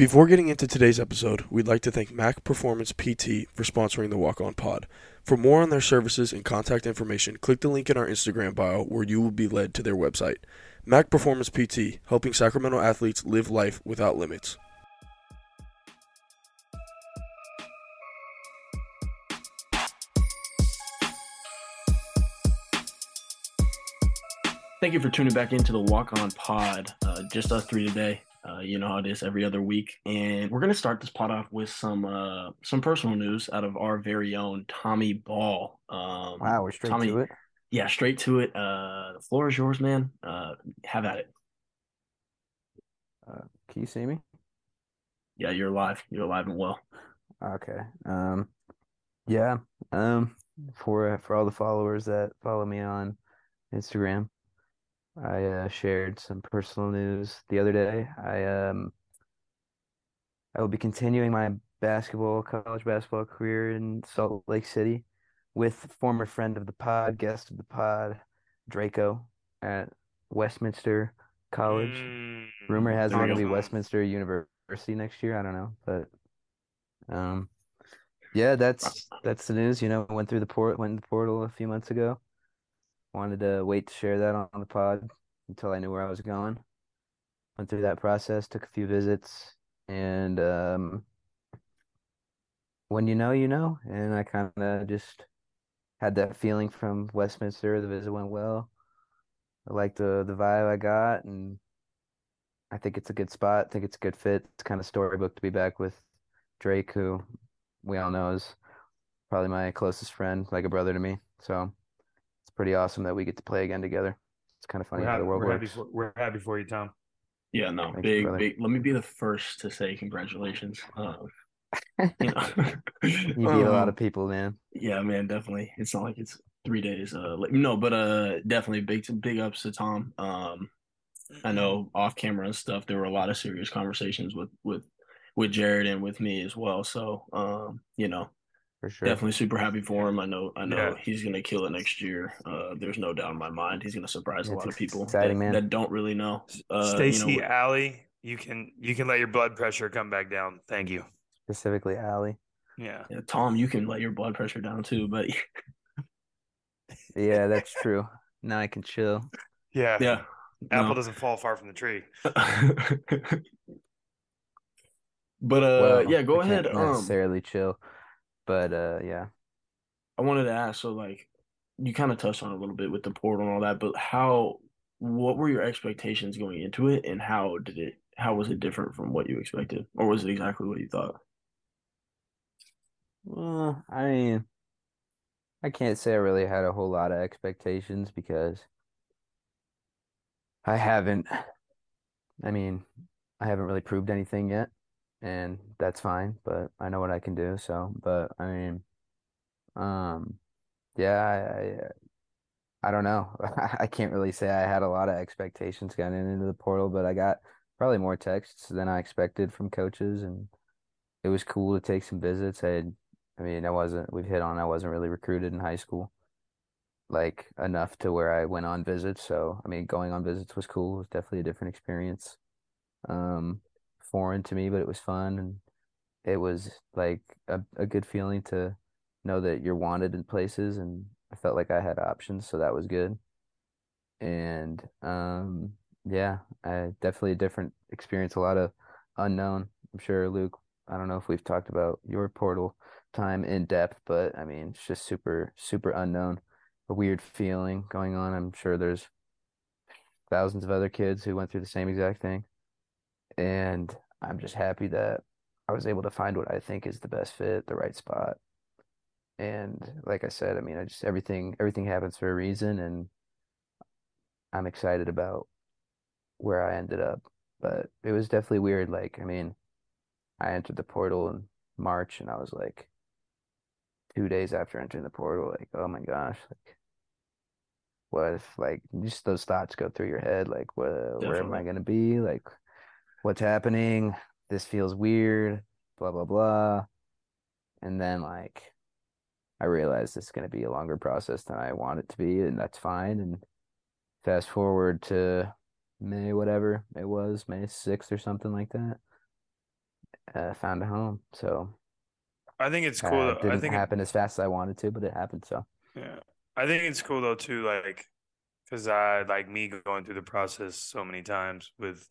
Before getting into today's episode, we'd like to thank Mac Performance PT for sponsoring the Walk On Pod. For more on their services and contact information, click the link in our Instagram bio where you will be led to their website. Mac Performance PT, helping Sacramento athletes live life without limits. Thank you for tuning back into the Walk On Pod. Uh, just us three today. Uh, you know how it is every other week, and we're gonna start this pod off with some uh, some personal news out of our very own Tommy Ball. Um, wow, we're straight Tommy, to it. Yeah, straight to it. Uh, the floor is yours, man. Uh, have at it. Uh, can you see me? Yeah, you're alive. You're alive and well. Okay. Um, yeah. Um, for for all the followers that follow me on Instagram, I uh, shared some personal news the other day. I um I will be continuing my basketball, college basketball career in Salt Lake City with former friend of the pod, guest of the pod, Draco at Westminster College. Mm, Rumor has it there you going to be Westminster University next year. I don't know, but um, yeah, that's that's the news. You know, went through the port, went in the portal a few months ago. Wanted to wait to share that on the pod until I knew where I was going. Went through that process, took a few visits, and um, when you know, you know. And I kind of just had that feeling from Westminster. The visit went well. I like the the vibe I got, and I think it's a good spot. I think it's a good fit. It's kind of storybook to be back with Drake, who we all know is probably my closest friend, like a brother to me. So pretty awesome that we get to play again together. It's kind of funny we're, how happy, the world we're, happy for, we're happy for you, Tom. Yeah, no, Thank you, big, brother. big. Let me be the first to say congratulations. Um, you know, You beat a lot Um, of people, man. Yeah, man, definitely. It's not like it's three days. Uh, like, no, but uh, definitely big big ups to Tom. Um, I know off camera and stuff, there were a lot of serious conversations with with with Jared and with me as well. So, um, you know, For sure. definitely super happy for him. I know, I know Yeah. he's gonna kill it next year. Uh, there's no doubt in my mind. He's gonna surprise a lot of people exciting, that, man. that don't really know. Uh, Stacy you know, Allie, you can you can let your blood pressure come back down. Thank you. Specifically, Allie. Yeah. yeah, Tom, you can let your blood pressure down too, but Yeah, that's true. Now I can chill. Yeah. yeah, Apple no. doesn't fall far from the tree. but uh, Well, yeah, go I can't ahead. Um, necessarily chill, but uh, yeah. I wanted to ask, so like you kind of touched on a little bit with the portal and all that, but how, what were your expectations going into it, and how did it, how was it different from what you expected, or was it exactly what you thought? Well, I mean, I can't say I really had a whole lot of expectations because I haven't, I mean, I haven't really proved anything yet, and that's fine, but I know what I can do, so, but I mean, um, yeah, I, I, I don't know. I can't really say I had a lot of expectations going into the portal, but I got probably more texts than I expected from coaches, and it was cool to take some visits. I I mean, I wasn't, we've hit on, I wasn't really recruited in high school, like enough to where I went on visits. So, I mean, going on visits was cool. It was definitely a different experience. Um, foreign to me, but it was fun. And it was like a, a good feeling to know that you're wanted in places. And I felt like I had options. So that was good. And, um, yeah, I definitely a different experience, a lot of unknown. I'm sure Luke, I don't know if we've talked about your portal time in depth, but I mean, it's just super, super unknown. A weird feeling going on. I'm sure there's thousands of other kids who went through the same exact thing. And I'm just happy that I was able to find what I think is the best fit, the right spot. And like I said, I mean, I just everything everything happens for a reason and I'm excited about where I ended up. But it was definitely weird. Like, I mean, I entered the portal in March and I was like two days after entering the portal, like, oh my gosh, like what if like just those thoughts go through your head, like what where am I gonna be? Like what's happening? This feels weird, blah blah blah. And then like I realized it's gonna be a longer process than I want it to be, and that's fine. And fast forward to May, whatever it was, May 6th or something like that. uh, found a home. So I think it's uh, cool it didn't think it, happen as fast as I wanted to, but it happened. So yeah. I think it's cool though too, like because I like me going through the process so many times with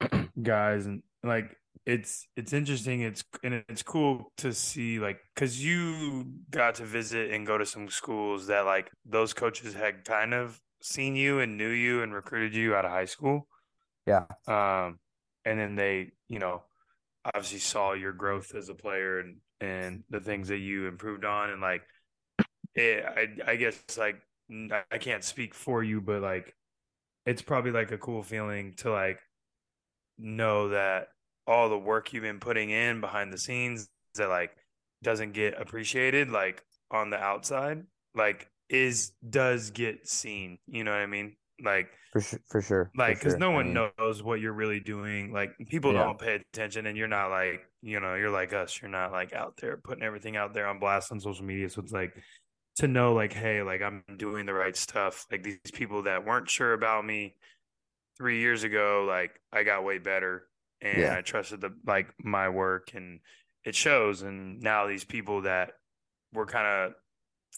guys and like it's it's interesting it's and it's cool to see like because you got to visit and go to some schools that like those coaches had kind of seen you and knew you and recruited you out of high school. Yeah, um and then they you know obviously saw your growth as a player and and the things that you improved on and like it I I guess like i can't speak for you but like it's probably like a cool feeling to like know that all the work you've been putting in behind the scenes that like doesn't get appreciated like on the outside like is does get seen you know what i mean like for sure, for sure, like because sure. no I one mean, knows what you're really doing like people yeah, don't pay attention and you're not like you know you're like us you're not like out there putting everything out there on blast on social media so it's like to know like hey like i'm doing the right stuff like these people that weren't sure about me three years ago like i got way better and yeah, i trusted the like my work and it shows and now these people that were kind of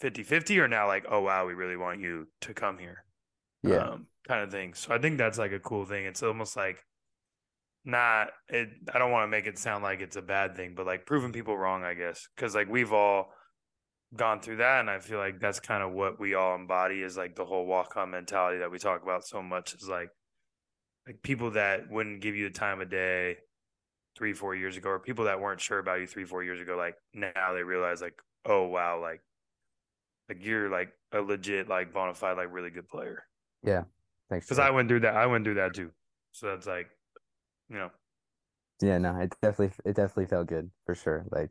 50 50 are now like oh wow we really want you to come here yeah, um, kind of thing. So I think that's like a cool thing. It's almost like not it. I don't want to make it sound like it's a bad thing, but like proving people wrong, I guess, because like we've all gone through that, and I feel like that's kind of what we all embody is like the whole walk on mentality that we talk about so much. Is like like people that wouldn't give you the time of day three four years ago, or people that weren't sure about you three four years ago, like now they realize like oh wow like like you're like a legit like bona fide like really good player. yeah. Thanks, Because. I went through that. I went through that too. So that's like, you know, Yeah, no, it definitely it definitely felt good for sure. Like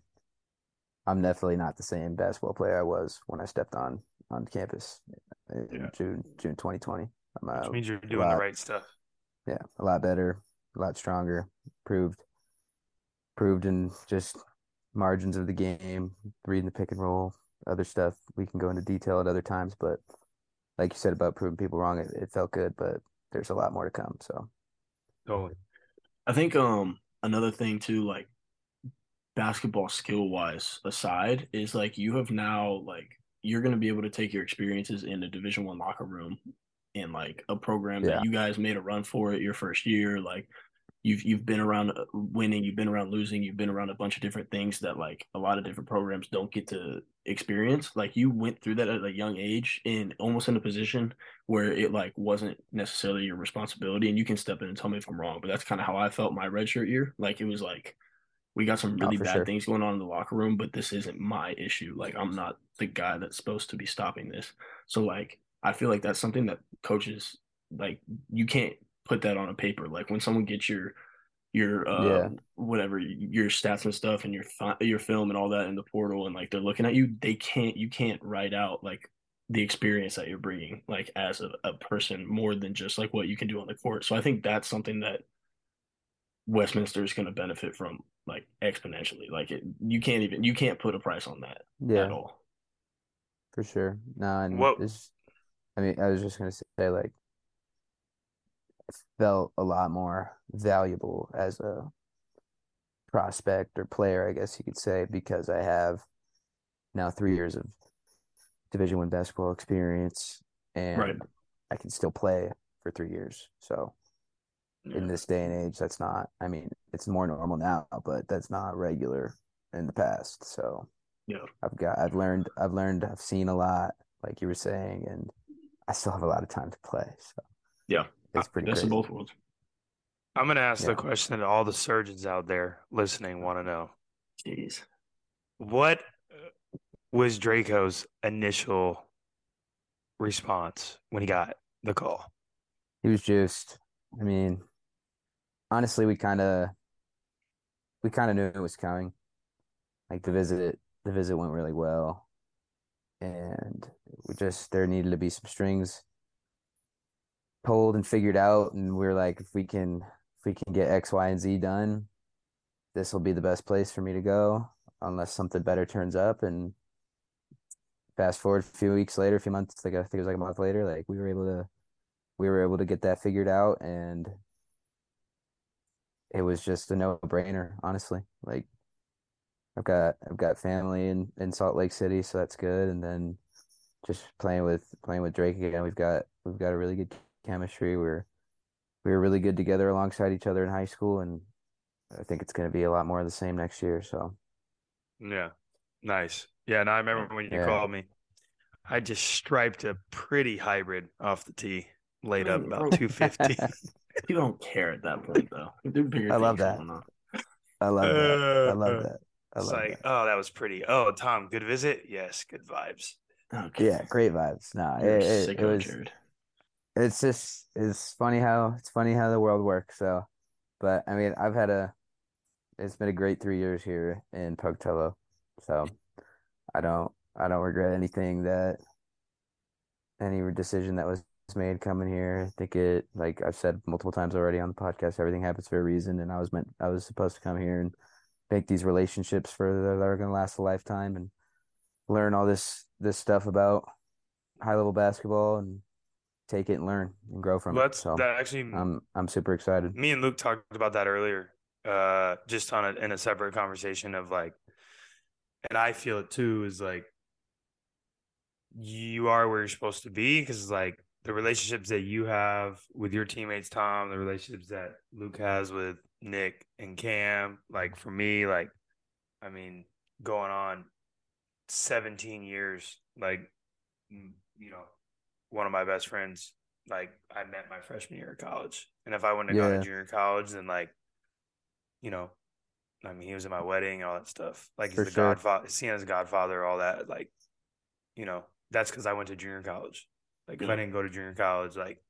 I'm definitely not the same basketball player I was when I stepped on on campus in Yeah. June June 2020. I'm uh, which means you're doing the right stuff. Yeah, a lot better, a lot stronger, proved proved in just margins of the game, reading the pick and roll, other stuff we can go into detail at other times, but like you said about proving people wrong, it, it felt good, but there's a lot more to come. So Totally. I think um another thing too, like basketball skill wise aside, is like you have now like you're gonna be able to take your experiences in a Division One locker room in like a program Yeah. that you guys made a run for it your first year. Like you've you've been around uh, winning, you've been around losing, you've been around a bunch of different things that like a lot of different programs don't get to experience. Like you went through that at a young age and almost in a position where it like wasn't necessarily your responsibility and you can step in and tell me if I'm wrong, but that's kind of how I felt my redshirt year. Like it was like we got some really bad sure. things going on in the locker room, but this isn't my issue. Like I'm not the guy that's supposed to be stopping this. So like I feel like that's something that coaches like you can't put that on a paper. Like when someone gets your your uh Yeah. whatever your stats and stuff and your fi- your film and all that in the portal and like they're looking at you, they can't you can't write out like the experience that you're bringing like as a, a person more than just like what you can do on the court. So I think that's something that Westminster is going to benefit from like exponentially. Like it, you can't even you can't put a price on that yeah. at yeah, all. for sure. No, and What this, I mean, I was just gonna say like I felt a lot more valuable as a prospect or player, I guess you could say, because I have now three years of Division One basketball experience, Right. and I can still play for three years. So in this day and age, that's not. I mean, it's more normal now, but that's not regular in the past. So Yeah. I've got, I've learned, I've learned, I've seen a lot, like you were saying, and I still have a lot of time to play. So Yeah. it's pretty Best of both worlds. I'm going to ask the question that all the surgeons out there listening want to know. Jeez. What uh, was Draco's initial response when he got the call? He was just, I mean, honestly, we kind of, we kind of knew it was coming. Like the visit, the visit went really well, and we just there needed to be some strings pulled and figured out, and we are like, if we can, if we can get X, Y, and Z done, this will be the best place for me to go, unless something better turns up. And fast forward a few weeks later, a few months, like I think it was like a month later, like we were able to we were able to get that figured out and it was just a no-brainer, honestly. Like I've got I've got family in in Salt Lake City, so that's good. And then just playing with playing with Drake again, we've got we've got a really good chemistry. We're we were really good together alongside each other in high school, and I think it's going to be a lot more of the same next year. So Yeah. Nice. Yeah, and I remember when you Yeah. called me. I just striped a pretty hybrid off the tee, laid up about 250. People don't care at that point though. There are bigger I love that. I love that. I love that. I it's like, that. oh, that was pretty. Oh, Tom, good visit? Yes, good vibes. Okay. Yeah, great vibes. No, You're it, it, it was. Jared. It's just it's funny how it's funny how the world works. So, but I mean, I've had a it's been a great three years here in Pocatello. So, I don't I don't regret anything that any decision that was made coming here. I think it like I've said multiple times already on the podcast, everything happens for a reason, and I was meant I was supposed to come here and make these relationships for that are going to last a lifetime and learn all this this stuff about high level basketball and take it and learn and grow from it. Let's So that actually I'm I'm super excited. me and Luke talked about that earlier, uh, just on a, in a separate conversation of like, and I feel it too is like, you are where you're supposed to be because like the relationships that you have with your teammates, Tom, the relationships that Luke has with Nick and Cam, like for me, like, I mean, going on 17 years, like, you know, one of my best friends like I met my freshman year of college. And if I wouldn't have gone to junior college, then like, you know, I mean, he was at my wedding, all that stuff. Like he's For the sure. godfather, seen as godfather, all that. Like, you know, that's because I went to junior college. Like if I mm-hmm. didn't go to junior college, like,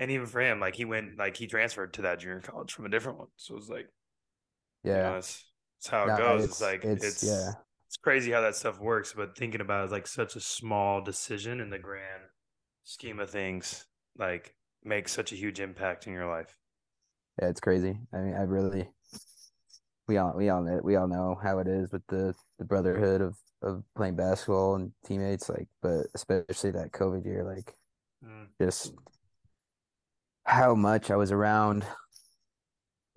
and even for him, like he went, like he transferred to that junior college from a different one. So it's like, you know, Yeah. that's, that's how it No, goes. It's, it's- like it's- it's yeah. it's crazy how that stuff works. But thinking about it is like such a small decision in the grand scheme of things, like makes such a huge impact in your life. Yeah, it's crazy. I mean, I really we all we all know we all know how it is with the the brotherhood of of playing basketball and teammates like but especially that COVID year like Mm. just how much I was around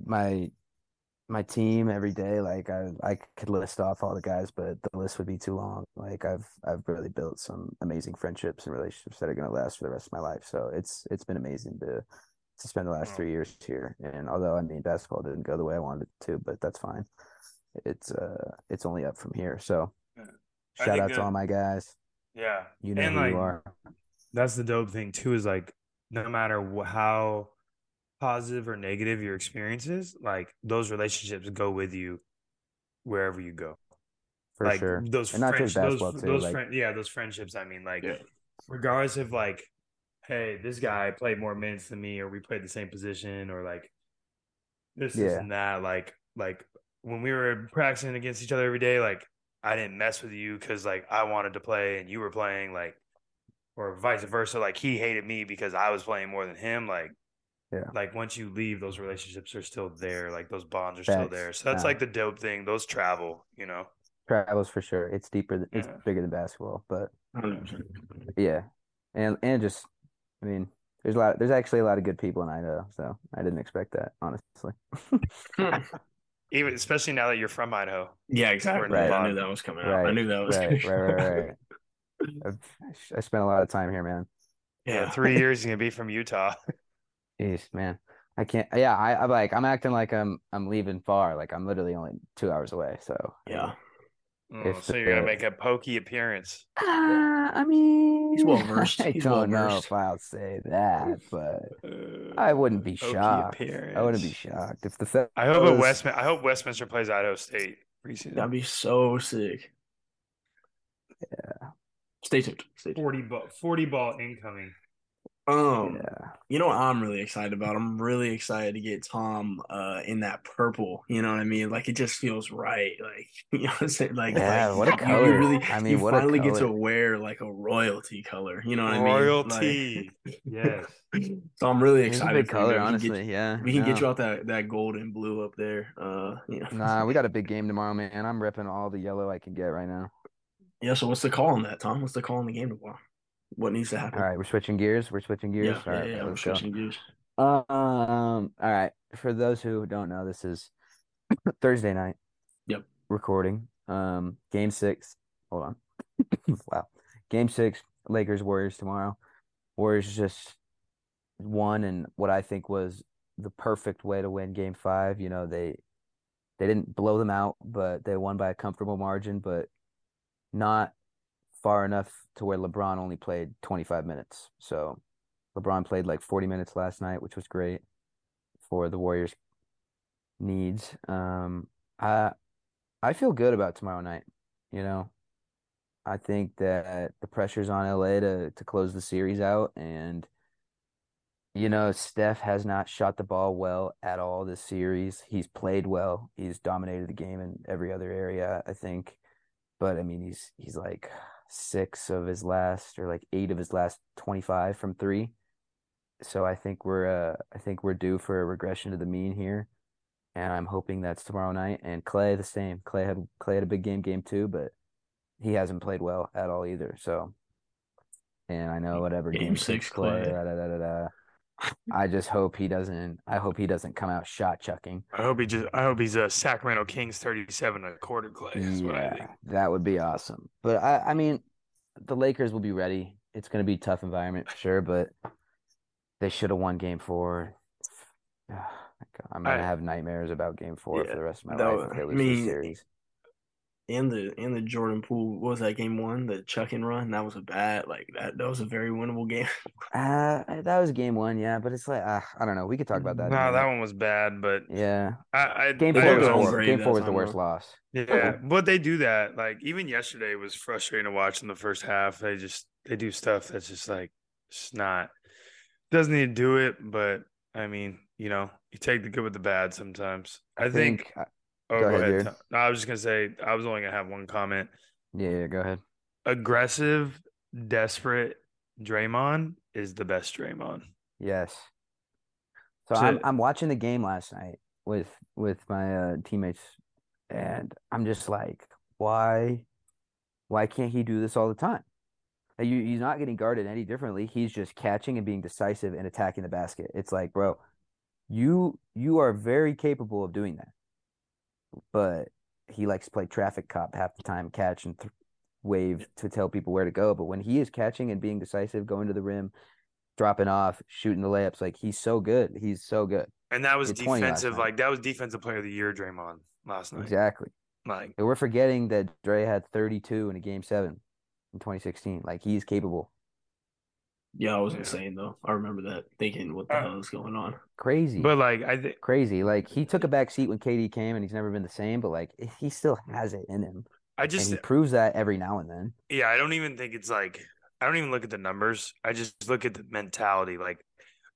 my my team every day. Like I I could list off all the guys, but the list would be too long. Like I've I've really built some amazing friendships and relationships that are gonna last for the rest of my life. So it's it's been amazing to to spend the last three years here. And although I mean basketball didn't go the way I wanted it to, but that's fine. It's uh it's only up from here. So Yeah. Shout think out to all my guys. Yeah. You know And, who like, you are. That's the dope thing too is like no matter how positive or negative your experience is, like those relationships go with you wherever you go. For like sure. those And not just basketball those, too, those like- friend, yeah, those friendships. I mean, like Yeah. regardless of like, hey, this guy played more minutes than me, or we played the same position, or like this, this, Yeah. and that. Like, like when we were practicing against each other every day, like I didn't mess with you because like I wanted to play and you were playing, like, or vice versa. Like he hated me because I was playing more than him. Like, Yeah. like once you leave, those relationships are still there. Like those bonds are still there. So that's Yeah. like the dope thing. Those travel, you know. Travels for sure. It's deeper than it's bigger than basketball, but Yeah, and and just, I mean, there's a lot. There's actually a lot of good people in Idaho, so I didn't expect that, honestly. Hmm. Even especially now that you're from Idaho. Yeah, exactly. Right. I knew that was coming out. I knew that was Right, right, right, right. I've, I spent a lot of time here, man. Yeah, three years you're gonna be from Utah. Jeez, man, I can't. Yeah, I, I'm like, I'm acting like I'm, I'm leaving far. Like I'm literally only two hours away. So Yeah. Oh, If so you're gonna make a pokey appearance. Uh, I mean, He's well-versed. I He's don't know well-versed. if I'll say that, but Uh, I wouldn't be pokey shocked. I wouldn't be shocked if the fellas, I hope at Westminster. I hope Westminster plays Idaho State preseason. That'd be so sick. Yeah. Stay tuned. Stay tuned. Forty ball, forty ball incoming. Um, Yeah. you know what I'm really excited about? I'm really excited to get Tom uh in that purple. You know what I mean? Like it just feels right. Like you know what I'm saying? Like, Yeah, like, what a you- you color. really I mean, you what a finally get to wear like a royalty color. You know what I mean? Royalty. Like- Yes. so I'm really excited big for you. color, We get- honestly. Yeah. we can get you out that that gold and blue up there. Uh, you know. Nah, we got a big game tomorrow, man. I'm repping all the yellow I can get right now. Yeah. So what's the call on that, Tom? What's the call on the game tomorrow? What needs to happen? All right, we're switching gears. We're switching gears. Yeah, all yeah, right, yeah. We're let's go. switching gears. Um, all right. For those who don't know, this is Thursday night. Yep. Recording. Um, game six. Hold on. wow. Game six, Lakers Warriors tomorrow. Warriors just won and what I think was the perfect way to win game five. You know, they they didn't blow them out, but they won by a comfortable margin, but not far enough to where LeBron only played 25 minutes. So LeBron played like 40 minutes last night, which was great for the Warriors needs. Um, I I feel good about tomorrow night. You know, I think that the pressure's on LA to to close the series out, and you know, Steph has not shot the ball well at all this series. He's played well. He's dominated the game in every other area, I think. But I mean, he's he's like six of his last or like eight of his last 25 from three. So I think we're uh I think we're due for a regression to the mean here. And I'm hoping that's tomorrow night. And Klay the same. Klay had Klay had a big game game two, but he hasn't played well at all either. So and I know whatever Game game six, Klay, Klay. da, da, da, da, da. I just hope he doesn't I hope he doesn't come out shot chucking. I hope he just. I hope he's a Sacramento Kings thirty-seven and a quarter Klay. Is what I think. Yeah, that would be awesome. But I, I mean, the Lakers will be ready. It's going to be a tough environment for sure, but they should have won game four. I'm going I- to have nightmares about game four Yeah, for the rest of my that life if they I lose mean, the series. And the and the Jordan Poole what was that game one the chuck and run that was a bad like that that was a very winnable game. Uh, that was game one, yeah, but it's like, uh, I don't know. We could talk about that. in a No, that one was bad, but Yeah. I, I Game four think was was- four. Game four was the worst loss. Yeah, but they do that. Like even yesterday was frustrating to watch in the first half. They just they do stuff that's just like it's not doesn't need to do it. But I mean, you know, you take the good with the bad sometimes. I, think. uh, oh, go go, ahead, ahead. No, I was just gonna say I was only gonna have one comment. yeah, yeah, go ahead. Aggressive, desperate Draymond is the best Draymond. Yes. So So- I'm I'm watching the game last night with with my uh, teammates, and I'm just like, why, why can't he do this all the time? Like, you, he's not getting guarded any differently. He's just catching and being decisive and attacking the basket. It's like, bro, you you are very capable of doing that, but he likes to play traffic cop half the time, catch and th- wave to tell people where to go. But when he is catching and being decisive, going to the rim, dropping off, shooting the layups. Like he's so good. He's so good. And that was Hit 20 last defensive. Like that was defensive player of the year, Draymond last night. Exactly. Like And we're forgetting that Dre had 32 in a game seven in 2016. Like he's capable. Yeah, I was Yeah. insane though. I remember that thinking what the Uh, hell is going on. Crazy. But like I think Crazy. Like he took a back seat when KD came and he's never been the same, but like he still has it in him. I And just he proves that every now and then. yeah, I don't even think it's like I don't even look at the numbers. I just look at the mentality. Like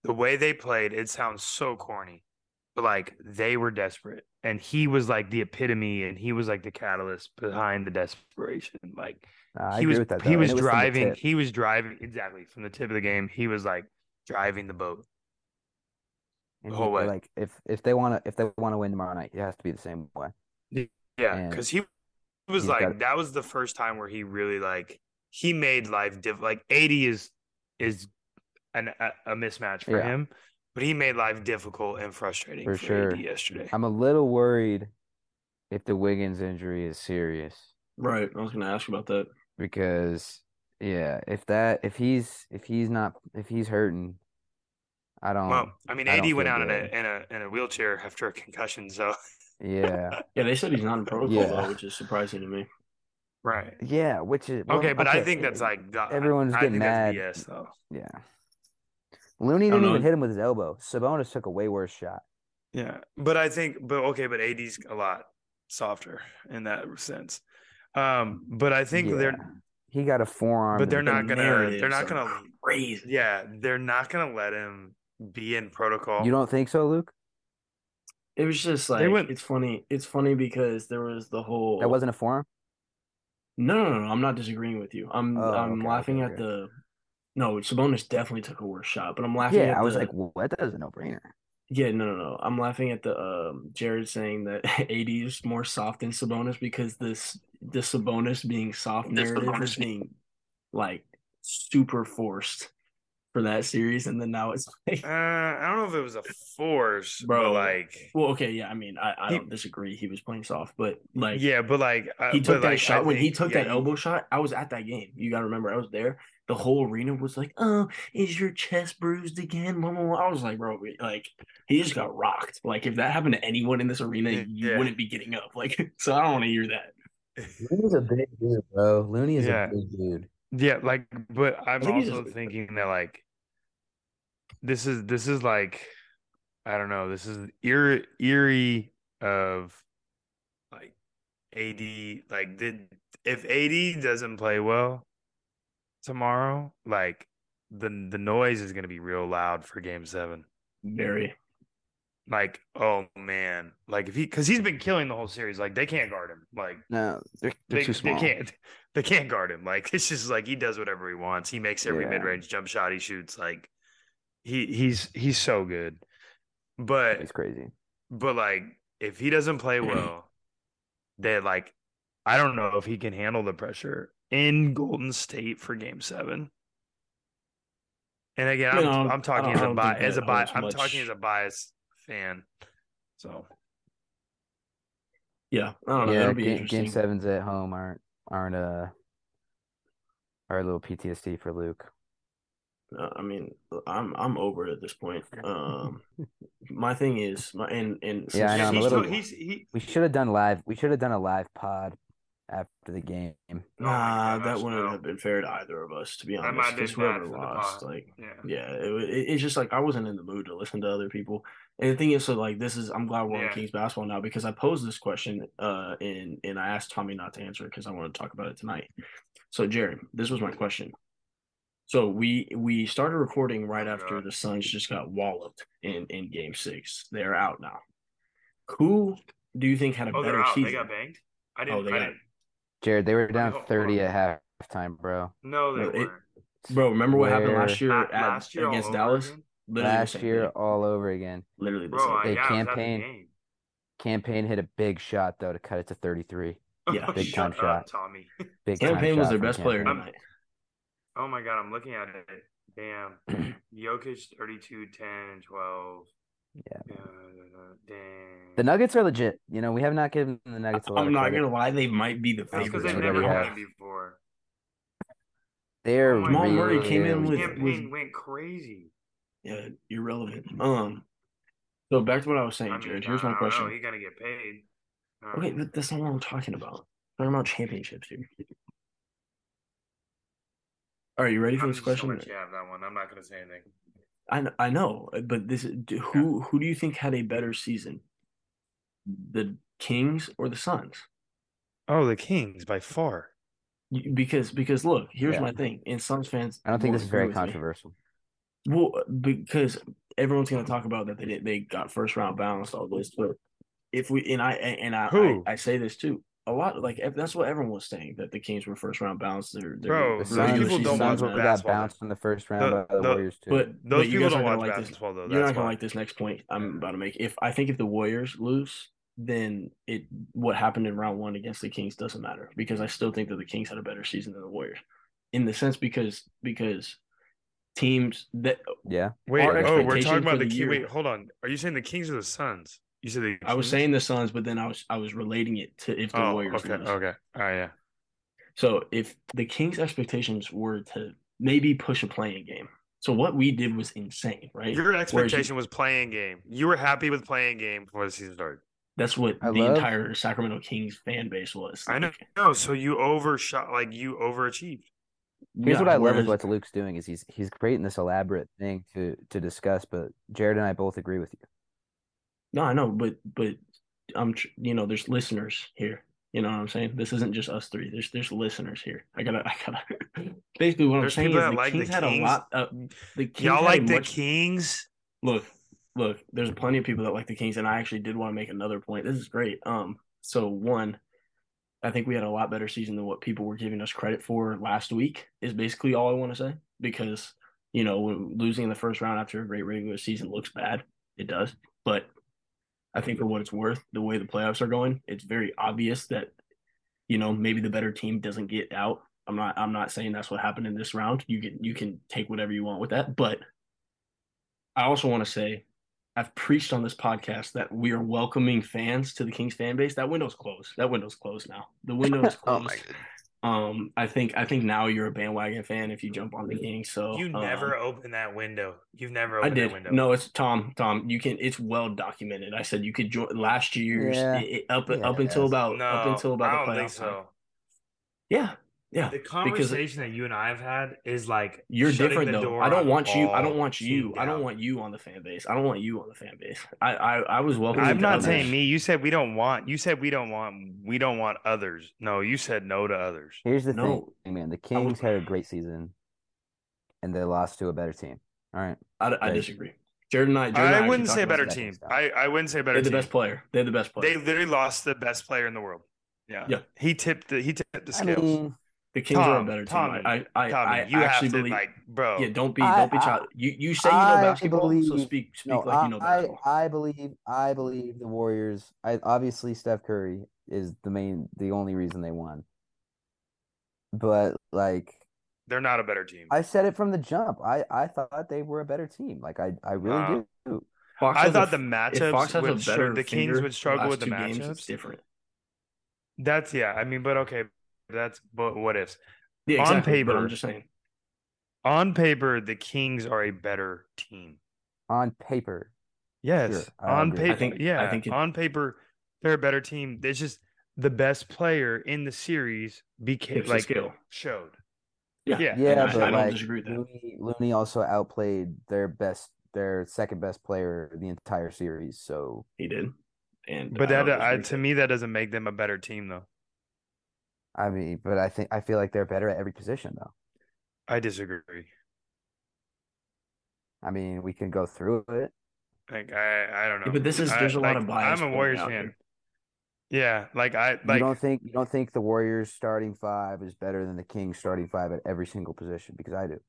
the way they played, it sounds so corny. But like they were desperate. And he was like the epitome and he was like the catalyst behind the desperation. Like Uh, he was that. he was the driving he was driving exactly from the tip of the game. He was like driving the boat. And the whole way. Like if if they want to if they want to win tomorrow night, it has to be the same way. Yeah, because he was like got- that was the first time where he really like he made life diff. Like AD is is an a, a mismatch for Yeah. him, but he made life difficult and frustrating For for, sure. AD yesterday. I'm a little worried if the Wiggins injury is serious. Right. I was gonna ask about that. because yeah, if that if he's if he's not if he's hurting, I don't. well, I mean, I AD went feel out in a in a in a wheelchair after a concussion, so yeah, Yeah, they said he's not in protocol Yeah. though, which is surprising to me. right. yeah, which is well, okay, but I think that's like the- everyone's I, I getting think mad. That's BS though. yeah. Looney didn't even hit him with his elbow. Sabonis took a way worse shot. Yeah, but I think, but okay, but AD's a lot softer in that sense. Um, but I think yeah. they're he got a forearm. But they're not gonna- they're not gonna- crazy. Yeah, they're not gonna let him be in protocol. You don't think so, Luke? It was just like went- it's funny. It's funny because there was the whole That wasn't a forearm. No, no, no, no. I'm not disagreeing with you. I'm Oh, I'm okay, laughing okay, at okay. the No, Sabonis definitely took a worse shot, but I'm laughing Yeah, at I was the- like, what? That is a no brainer. Yeah, no, no, no. I'm laughing at the um Jared saying that AD is more soft than Sabonis because this the Sabonis being soft The narrative Sabonis is being like super forced for that series, and then now it's like, Uh, I don't know if it was a force, Bro. but like, well, okay, yeah. I mean, I, I He- don't disagree. He was playing soft, but like, yeah, but like, uh, he took that like, shot I when he took yeah, that elbow shot. I was at that game. You got to remember, I was there. The whole arena was like, "Oh, is your chest bruised again?" Blah, blah, blah. I was like, "Bro, like he just got rocked. Like if that happened to anyone in this arena, Yeah. you wouldn't be getting up. Like, so I don't want to hear that. Looney's a big dude, bro. Looney is Yeah. a big dude. Yeah, like, but I'm also just- thinking that like, this is this is like, I don't know, this is eerie eerie of like AD. Like, did if AD doesn't play well tomorrow, like the the noise is gonna be real loud for Game Seven. Very. Like, oh man, like if he because he's been killing the whole series. Like they can't guard him. Like No, they're, they're they, too they can't they can't guard him. Like it's just like he does whatever he wants. He makes every Yeah. mid range jump shot he shoots. Like he he's he's so good. But It's crazy. but like if he doesn't play well, they like I don't know if he can handle the pressure in Golden State for Game Seven. And again, You I'm, know, I'm talking as a don't bi- as a that bi- I'm much- talking as a biased fan. So Yeah, I don't know. yeah, be game, interesting. game sevens at home aren't aren't uh are a little PTSD for Luke. Uh, I mean, I'm I'm over it at this point. Um, my thing is, my and and Yeah, I since know, I'm a little- still- he's he We should have done live. We should have done a live pod after the game. Oh Nah, my that wouldn't no. have been fair to either of us, to be honest. might have Because been whoever lost, like, yeah. yeah, it, wa- it, it's just like I wasn't in the mood to listen to other people. And the thing is, so like, this is I'm glad we're Yeah. on Kings basketball now because I posed this question, uh, and and I asked Tommy not to answer it because I want to talk about it tonight. So, Jerry, this was my question. So we we started recording right Oh, after God. the Suns just got walloped in in Game Six. They're out now. Who do you think had a Oh, better they're out. season? They got banged. I didn't. Oh, they I got- didn't. Jared, they were down 30 at halftime, bro. No, they No, weren't. Bro, remember what happened last year La- at, last year against Dallas? again? Last year, thing. all over again. Literally the Bro, same. They yeah, I the Cam Payne- Campaign hit a big shot though to cut it to 33. Yeah, big time up, shot. Tommy. Big time Cam Payne was shot their best player tonight. Oh my god, I'm looking at it. Damn. Jokic 32, 10, 12. Yeah. Yeah. The Nuggets are legit. You know, we have not given the Nuggets a lot I'm of not credit. gonna lie, they might be the That's because favorites. they've never won before. They're Oh Jamal really, Murray came in with- good. Cam Payne went crazy. Yeah, irrelevant. Um, so back to what I was saying, I mean, Jared. Here's my question. know. He's gonna get paid. Uh, Okay, but that's not what I'm talking about. I'm talking about championships, dude. All right, you ready for I'm this question? gonna let have that one. I'm not gonna say anything. I I know, uh, but this is- do- who who do you think had a better season, the Kings or the Suns? Oh, the Kings by far. Because because look, here's Yeah. my thing, and Suns fans. I don't think won't this is very with me. controversial. Well, uh, because everyone's going to talk about that they did, they got first round balanced all this, but if we and I and I Who? I, I say this too a lot like that's what everyone was saying that the Kings were first round balanced. They're, they're Bro, The those Suns, people don't watch Suns got bounced in the first round The- by the, the- Warriors too. But Those but you people guys don't watch like this. basketball though. You're not gonna why. like this next point I'm about to make. If I think if the Warriors lose, then it what happened in round one against the Kings doesn't matter because I still think that the Kings had a better season than the Warriors, in the sense because because teams that yeah. Wait, oh, we're talking about the the King. year- Wait, hold on. Are you saying the Kings or the Suns? You said the I was saying the Suns, but then I was I was relating it to if the Oh, Warriors okay, lose. okay. All right, yeah. So if the Kings' expectations were to maybe push a play-in game, so what we did was insane, right? Your Whereas you- expectation was play-in game. You were happy with play-in game before the season started. That's what I the love- entire Sacramento Kings fan base was. I know. No, so you overshot, like you overachieved. Here's yeah, what I love whereas- with what Luke's doing is he's he's creating this elaborate thing to to discuss, but Jared and I both agree with you. No, I know, but but I'm you know there's listeners here. You know what I'm saying? This isn't just us three. There's there's listeners here. I gotta I gotta. Basically, what There's I'm saying is the like the Kings had a lot. Uh, the Kings Y'all like the much- Kings? look look there's plenty of people that like the kings and i actually did want to make another point this is great um so one i think we had a lot better season than what people were giving us credit for last week is basically all i want to say because you know losing in the first round after a great regular season looks bad it does but i think for what it's worth the way the playoffs are going it's very obvious that you know maybe the better team doesn't get out I'm not I'm not saying that's what happened in this round. You can you can take whatever you want with that, but I also want to say I've preached on this podcast that we are welcoming fans to the Kings fan base. That window's closed. That window's closed now. The window is Oh closed. my goodness. Um, I think I think now you're a bandwagon fan if you jump on the Kings. So You um, never open that window. You've never I did. that window. No, it's Tom. Tom, you can. It's well documented. I said you could join last year's Yeah. it- it- up Yeah, up until yes. about no, up until about I the don't playoff think so. Yeah, yeah. The conversation that you and I have had is like You're different the though. door I don't want you. I don't want you. team I don't want you on the fan base. I don't want you on the fan base. I I, I was welcome. I'm not saying me. You said we don't want. You said we don't want. We don't want others. No, you said no to others. Here's the No. thing, man. The I would- Kings had a great season, and they lost to a better team. All right. I, I Right. disagree. Jared and I. Jared and I wouldn't say about better team. I, I wouldn't say better team. They're the team. best player. They're the best player. They literally lost the best player in the world. Yeah. Yeah. He tipped the he tipped the I scales. mean, the Kings are a Tom, better team. Tommy, I I, Tommy, I, you I actually have to believe. like, bro. yeah, don't be don't be I- child. You you say you know I basketball, so speak speak no, like you know I, basketball. I I believe I believe the Warriors. I obviously Steph Curry is the main, the only reason they won. But like They're not a better team. I said it from the jump, I I thought they were a better team. Like I I really Uh, do. Fox I has a thought the f- if Fox matchups would better the Kings would struggle last with the two games, it's different. That's yeah. I mean, but okay, that's but what ifs. Yeah, On exactly, but paper- I'm just saying. On paper, the Kings are a better team. On paper, Yes, I on agree. I paper, think- I think it- on paper, they're a better team. It's just the best player in the series became Tips like scale. showed. Yeah, Yeah. and yeah, I, but I don't like disagree with that. Looney, Looney also outplayed their best, their second best player the entire series. So He did, and But I that don't I, disagree to with me, that doesn't make them a better team, though. I mean, but I think I feel like they're better at every position though. I disagree. I mean, we can go through it. Like I, I don't know. Yeah, but this is- there's a lot like, of bias I'm a Warriors fan. here. Yeah, like I like. You don't think you don't think the Warriors starting five is better than the Kings starting five at every single position because I do.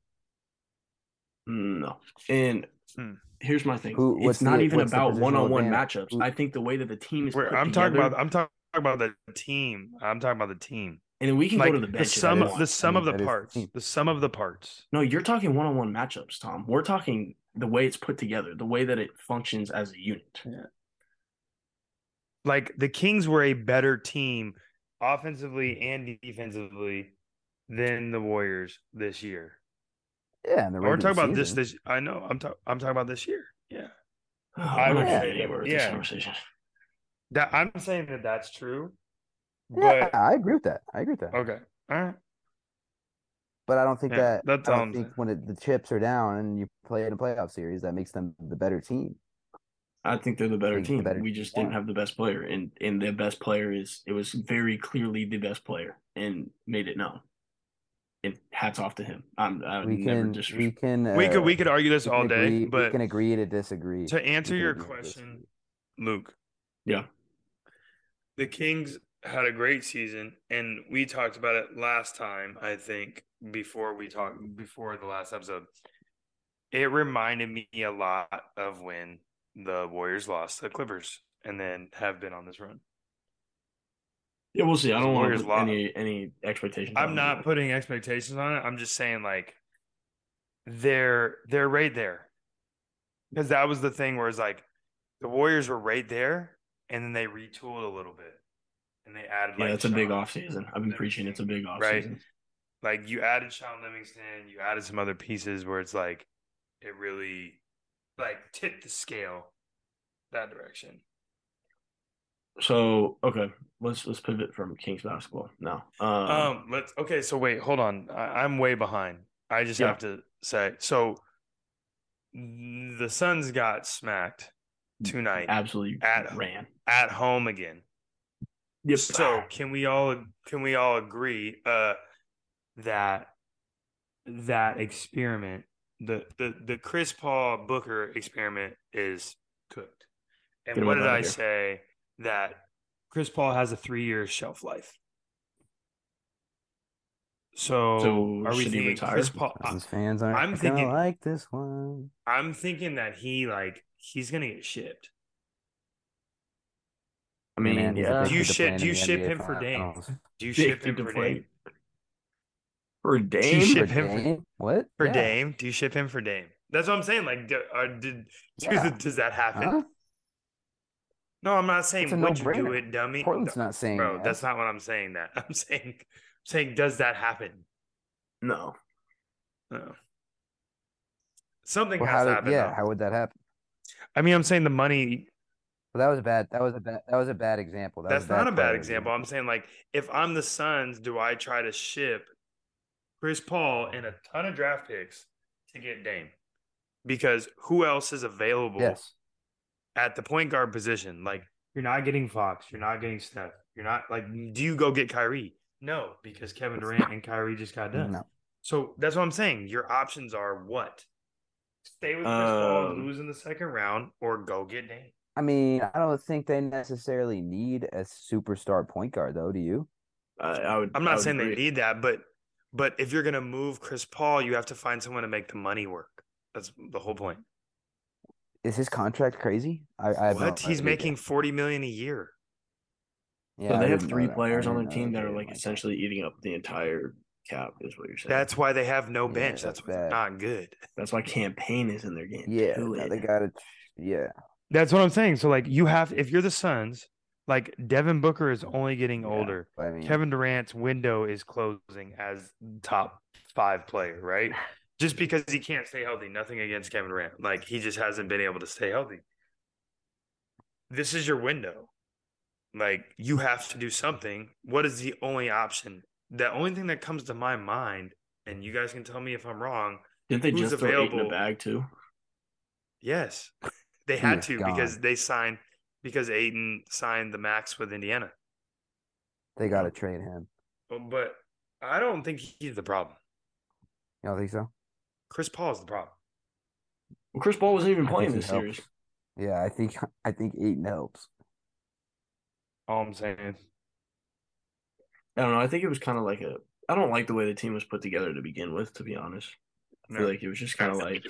No, and Hmm. here's my thing. Who- it's not the- even about one-on-one matchups. Who- I think the way that the team is put I'm talking about. I'm talking about the team. I'm talking about the team. and then we can Like go to the the bench. if sum, the sum I of mean, the the parts. team. The sum of the parts. No, you're talking one-on-one matchups, Tom. We're talking the way it's put together, the way that it functions as a unit. Like the Kings were a better team, offensively and defensively, than the Warriors this year. Yeah, and We're talking about this. season. This I know. I'm talking. I'm talking about this year. Yeah. Oh, I I'm would not say getting anywhere with this yeah. conversation. That I'm saying that that's true. Yeah, But I agree with that. I agree with that. okay. All right. But I don't think Yeah, that that's I don't think when it, the chips are down and you play in a playoff series, that makes them the better team. I think they're the better think the team. better we team just didn't have the best player, and and the best player is it was very clearly the best player, and made it known. And hats off to him. I'm I would We never can disres- we can we could uh, we could argue this all can day, but we can agree to disagree. to answer your question, disagree. Luke, Yeah, the Kings had a great season, and we talked about it last time. I think before we talked before the last episode, it reminded me a lot of when the Warriors lost the Clippers, and then have been on this run. yeah. We'll see. I don't want to put any any expectations. I'm not it. putting expectations on it. I'm just saying like they're they're right there. Because that was the thing where it's like the Warriors were right there and then they retooled a little bit. And they added Yeah, like it's a big Sean off season. I've been preaching it's a big off Right. season. Like you added Shaun Livingston, you added some other pieces where it's like it really like tipped the scale that direction. So okay, let's let's pivot from Kings basketball now. Um, Um, let's okay. So wait, hold on. I, I'm way behind. I just Yeah. have to say. So the Suns got smacked tonight absolutely at- ran. at home again. Yep. So can we all can we all agree uh that that experiment, the the the Chris Paul Booker experiment is cooked. And Get what did I here. say? That Chris Paul has a three year shelf life. So, So are we should thinking retire? Chris Paul? Suns fans aren't I'm gonna thinking- like this one. I'm thinking that he like he's gonna get shipped. I mean, Man, yeah. Do you ship- do you ship him for Dame? Do you ship him for play. Dame? For Dame? Do you ship him for- What? for Yeah. Dame? Do you ship him for Dame? That's what I'm saying. Like, do, uh, did Yeah. the- does that happen? Huh? No, I'm not saying It's a would you do it, dummy. Portland's not saying Bro, yes. that's not what I'm saying. That I'm saying, saying does that happen? no. No. Something Well, has how to happen. yeah, though. how would that happen? I mean, I'm saying the money. Well, that was a bad. That was a bad. That was a bad example. That was That's not a bad example. I'm saying like, if I'm the Suns, do I try to ship Chris Paul and a ton of draft picks to get Dame? Because who else is available? Yes. at the point guard position. Like you're not getting Fox, you're not getting Steph, you're not like. Do you go get Kyrie? No, because Kevin Durant and Kyrie just got done. No. So that's what I'm saying. Your options are what? Stay with Chris Paul and Um, lose in the second round, or go get Dame. I mean, I don't think they necessarily need a superstar point guard, though. Do you? I, I would. I'm I not would saying agree. they need that, but but if you're gonna move Chris Paul, you have to find someone to make the money work. That's the whole point. Is his contract crazy? I, I have no what? He's idea. making forty million a year. Yeah, So I they have three players on their team that they are like essentially eating up the entire cap. Is what you're saying. That's why they have no Yeah, bench. that's That's why bad. not good. That's why Cam Payne is in their game. Yeah, no, they got it. Yeah, That's what I'm saying. So like you have if you're the Suns, like Devin Booker is only getting Yeah. older. I mean, Kevin Durant's window is closing as top five player, right? Just because he can't stay healthy. Nothing against Kevin Durant. Like he just hasn't been able to stay healthy. This is your window. Like you have to do something. What is the only option? The only thing that comes to my mind, and you guys can tell me if I'm wrong. Didn't they just throw Ayton a bag too? Yes, they oh had to gone. because they signed because Ayton signed the max with Indiana. they got to trade him. But I don't think he's the problem. You don't think so? Chris Paul is the problem. Well, Chris Paul wasn't even playing think this he helps. series. Yeah, I think I think Ayton helps. All I'm saying. I don't know. I think it was kind of like a. I don't like the way the team was put together to begin with. To be honest, I feel No. like it was just kind of like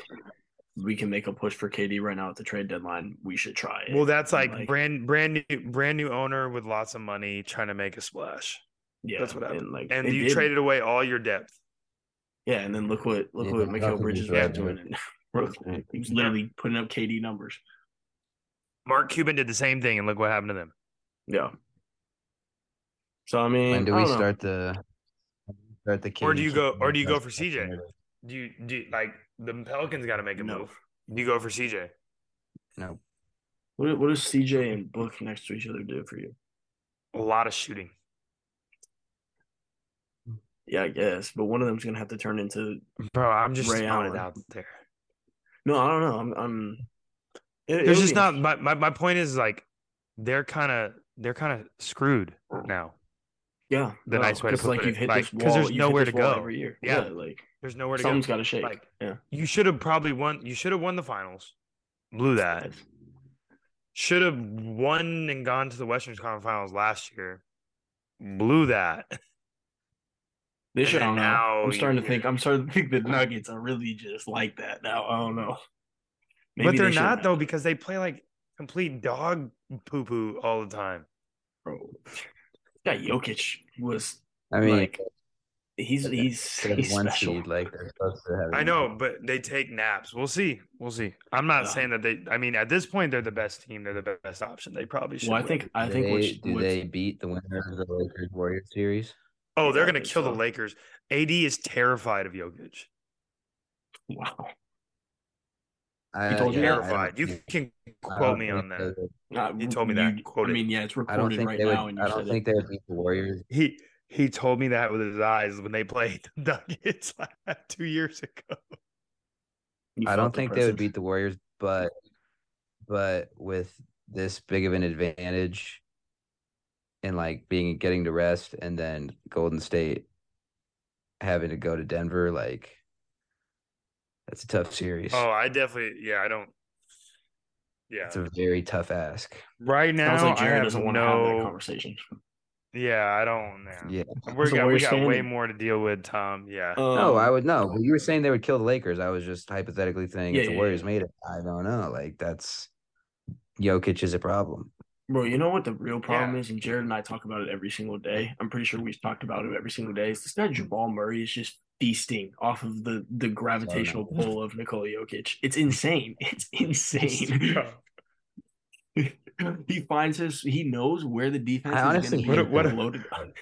we can make a push for KD right now at the trade deadline. We should try it. Well, that's And, like, brand brand new brand new owner with lots of money trying to make a splash. yeah, that's what happened. And like, And you did. traded away all your depth. Yeah, and then look what look Yeah, what I Mikal think Bridges he's was right, doing. man. And he was literally putting up KD numbers. Mark Cuban did the same thing, and look what happened to them. Yeah. So I mean, When do I we don't know. start the start the? Or do you go- or do you go for CJ? Do you do you- like the Pelicans got to make a No. move? Do you go for CJ? No, What, what does CJ and Book next to each other do for you? A lot of shooting. Yeah, I guess, but one of them's gonna have to turn into. Bro, I'm just Ray throwing it out there. No, I don't know. I'm. I'm it, There's it'll just be not my, my, my point is like they're kind of they're kind of screwed now. Yeah, the nice way to 'cause, put like it. you've hit Like, this 'cause wall. there's you've nowhere to go. every year. Yeah. Yeah, like There's nowhere to something's go. Something's got to shake. Like yeah, you should have probably won. You should have won the finals. Blew that. Should have won and gone to the Western Conference Finals last year. Blew that. This year, I don't know. now I'm starting to think. I'm starting to think the Nuggets are really just like that now. I don't know. but they're they not though because they play like complete dog poo poo all the time. bro. Yeah, Jokic was I mean, like he's he's he's one special. seed, like they're supposed to have. I know, but they take naps. We'll see. We'll see. I'm not Yeah. saying that they. I mean, at this point, they're the best team. They're the best option. They probably should. Well, I win. think I Do think they, what's, do what's, they beat the winner of the Lakers Warriors series? Oh, they're gonna think kill the. Lakers. AD is terrified of Jokic. wow. I, told you yeah, that? Terrified. You can quote me on that. they- Uh, He told me that. Quote I mean, yeah, it's recorded right now, would. and you I don't think it. they would beat the Warriors. He he told me that with his eyes when they played the Nuggets two years ago. You I don't the think they would beat the Warriors, but but with this big of an advantage and like being getting to rest and then Golden State having to go to Denver, like that's a tough series. Oh, I definitely. Yeah, I don't. Yeah, It's a very tough ask. right now Sounds like I Jared have doesn't want to have that no. conversation. Yeah, I don't. know. Yeah. We're got, we got fan- way more to deal with, Tom. Yeah. no, Um, I would know. But you were saying they would kill the Lakers. I was just hypothetically saying Yeah, if the yeah, Warriors yeah. made it. I don't know. Like that's Jokic is a problem. Bro, you know what the real problem Yeah. is, and Jared and I talk about it every single day. I'm pretty sure we've talked about it every single day. Is this guy Jamal Murray is just feasting off of the the gravitational nice. pull of Nikola Jokic. It's insane. It's insane. he finds his. He knows where the defense I is going to hate What- be what- loaded.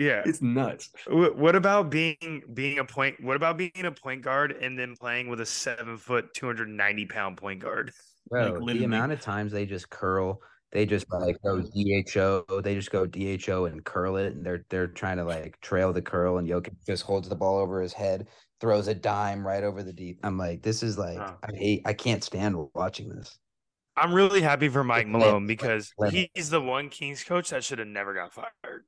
Yeah. It's nuts. What about being being a point? What about being a point guard and then playing with a seven foot, two hundred ninety pound point guard? Bro, Like, the amount of times they just curl, they just like go DHO, they just go DHO and curl it, and they're they're trying to like trail the curl, and Jokic just holds the ball over his head, throws a dime right over the deep. I'm like, this is like. I hate, I can't stand watching this. I'm really happy for Mike Malone because he's the one Kings coach that should have never got fired.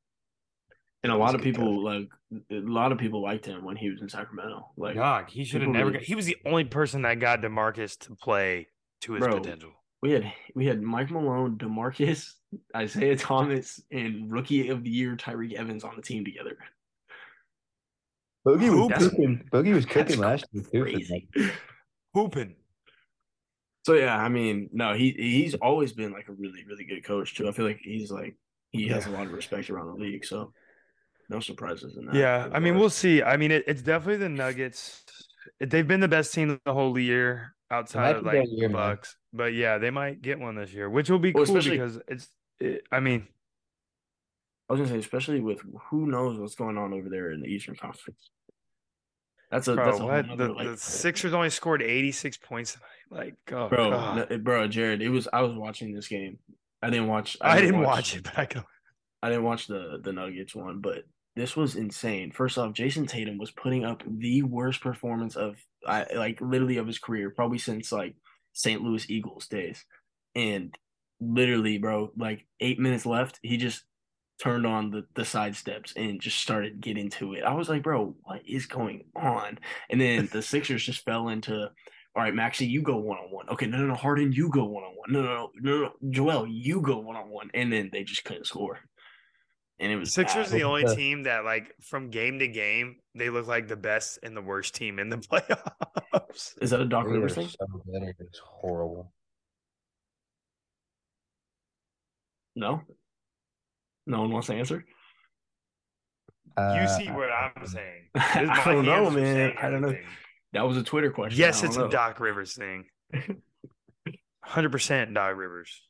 And a lot of people like a lot of people liked him when he was in Sacramento. Like, Dog, he should have never. really- Got, he was the only person that got Demarcus to play to his Bro. potential. We had we had Mike Malone, Demarcus, Isaiah Thomas, and Rookie of the Year Tyreke Evans on the team together. Boogie was was cooking- cooking. Boogie was cooking last year too. Crazy. them. Hooping. So yeah, I mean, no, he he's always been like a really really good coach too. I feel like he's like he has a lot of respect around the league. So no surprises in that. Yeah, I mean, we'll see. I mean, it, it's definitely the Nuggets. They've been the best team the whole year outside of like their the year, man. Bucks. But yeah, they might get one this year, which will be Well, cool because it's. It, I mean, I was gonna say, especially with who knows what's going on over there in the Eastern Conference. That's a bro, that's a whole what the, like, the Sixers only scored eighty six points tonight. Like, oh, bro, God. no, eh, bro, Jared. It was I was watching this game. I didn't watch. I didn't watch it, but I can. I didn't watch the the Nuggets one, but this was insane. First off, Jayson Tatum was putting up the worst performance of I like literally of his career, probably since like St. Louis Eagles days. And literally, bro, like eight minutes left, he just turned on the the side steps and just started getting to it. I was like, bro, what is going on? And then the Sixers just fell into all right, Maxey, you go one on one. Okay, no, no, no, Harden, you go one on one. No, no, no, no, no, Joel, you go one on one. And then they just couldn't score. And it was Sixers bad. the only Yeah. team that like from game to game they look like the best and the worst team in the playoffs. Is that a Doc They Rivers thing? so. It's horrible. No. No one wants to answer. you see Uh, what I'm saying? I don't know, man. I don't know. That was a Twitter question. Yes, it's don't a know. Doc Rivers thing. Hundred percent Doc Rivers.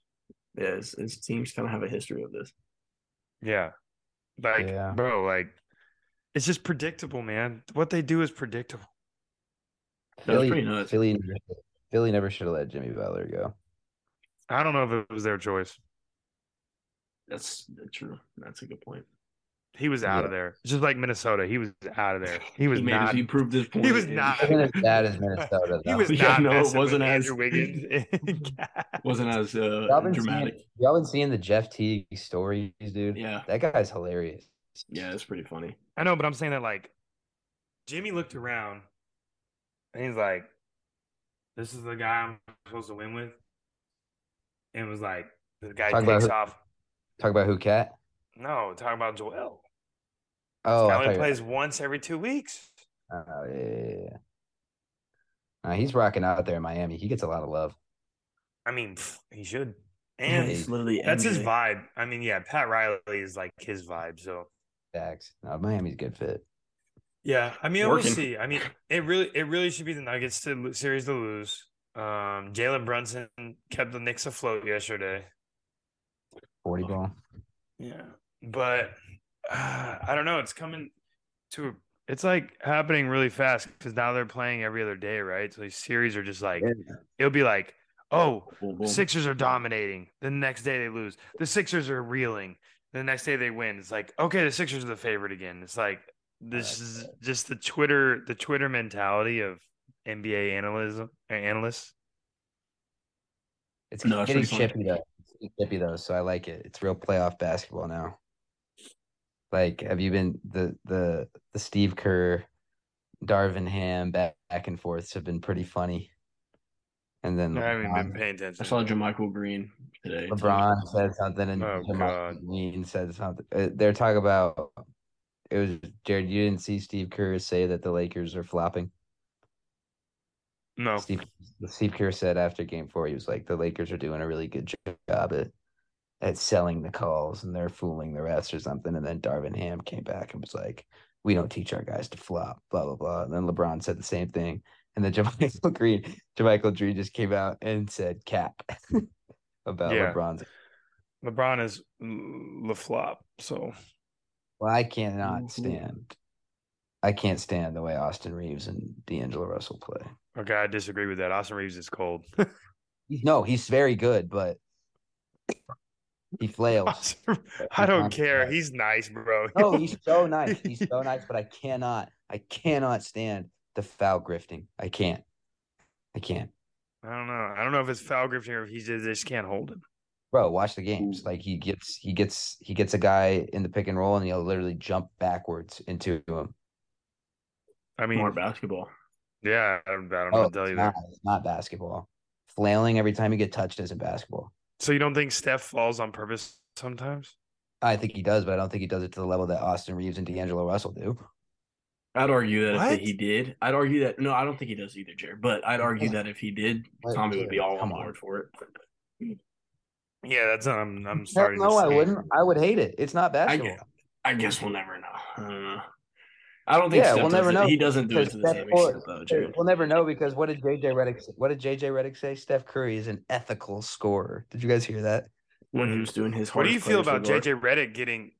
Yeah, his, his teams kind of have a history of this. Yeah, like Yeah. bro, like it's just predictable, man. What they do is predictable. That was Philly, pretty nuts. Philly, never- Philly never should have let Jimmy Butler go. I don't know if it was their choice. That's true. That's a good point. He was out Yeah. of there, just like Minnesota. He was out of there. He was he made not. he proved his point. was not- wasn't as bad as Minnesota. He was Yeah, not. no, it wasn't as- Andrew Wiggins. and wasn't as uh, Y'all dramatic. Seeing, y'all been seeing the Jeff Teague stories, dude? Yeah, That guy's hilarious. yeah, it's pretty funny. I know, but I'm saying that like Jimmy looked around and he's like, "This is the guy I'm supposed to win with," and was like, "The guy Talk takes who- off." Talk about who cat? No, talking about Joel. Oh, Guy I only thought you were- plays once every two weeks. Oh, yeah, yeah, yeah. Nah, he's rocking out there in Miami. He gets a lot of love. I mean, pff, he should. And And literally that's his vibe. I mean, yeah, Pat Riley is like his vibe. So Facts. No, Miami's a good fit. yeah, I mean, Working. we'll see. I mean, it really, it really should be the Nuggets to series to lose. Um, Jalen Brunson kept the Knicks afloat yesterday. 40 ball. Yeah, but uh, I don't know. It's coming to. It's like happening really fast because now they're playing every other day, right? So these series are just like it'll be like, oh, Boom, boom. Sixers are dominating. The next day they lose. The Sixers are reeling. The next day they win. It's like, okay, the Sixers are the favorite again. It's like this is just the Twitter the Twitter mentality of NBA analysts analysts. It's No, it's getting chippy though. It's chippy though, so I like it. It's real playoff basketball now. Like, have you been the the the Steve Kerr, Darvin Ham back, back and forths have been pretty funny. And then I haven't been paying attention. I saw JaMychal Green today. too. LeBron said something, and Oh, Jamal God. Green said something. Uh, They're talking about it was Jared. You didn't see Steve Kerr say that the Lakers are flopping. No. Steve Steve Kerr said after Game Four, he was like, "The Lakers are doing a really good job at at selling the calls and they're fooling the rest or something. And then Darvin Ham came back and was like, "We don't teach our guys to flop." Blah blah blah. And then LeBron said the same thing. And then JaMychal Green, JaMychal Green just came out and said "cap" about Yeah. LeBron's. LeBron is the flop. So Well, I cannot Mhm. stand. I can't stand the way Austin Reaves and D'Angelo Russell play. okay, I disagree with that. Austin Reaves is cold. No, he's very good, but he flails. I don't care. He's nice, bro. No, he's so nice. He's so nice, but I cannot, I cannot stand the foul grifting. I can't. I can't. I don't know. I don't know if it's foul grifting or if he just, just can't hold him. Bro, watch the games. Like he gets he gets he gets a guy in the pick and roll and he'll literally jump backwards into him. I mean, More basketball. yeah, I don't, I don't know Oh, what to oh, tell you not, there. it's not basketball. Flailing every time you get touched isn't basketball. So you don't think Steph falls on purpose sometimes? I think he does, but I don't think he does it to the level that Austin Reaves and D'Angelo Russell do. I'd argue that What? if he did, I'd argue that no, I don't think he does either, Jared. But I'd argue Yeah. that if he did, What, Tommy would be all on Come on. board for it. Yeah, that's um, I'm Hell starting. no, to I wouldn't. I would hate it. It's not I basketball. get, I guess we'll never know. I don't know. I don't think Yeah, Steph we'll does never it. know He doesn't do it because to the same Cur- extent, though, Jared. We'll never know because what did JJ Redick say? What did JJ Redick say? Steph Curry is an ethical scorer. Did you guys hear that? When he was doing his What do you feel about JJ Redick getting?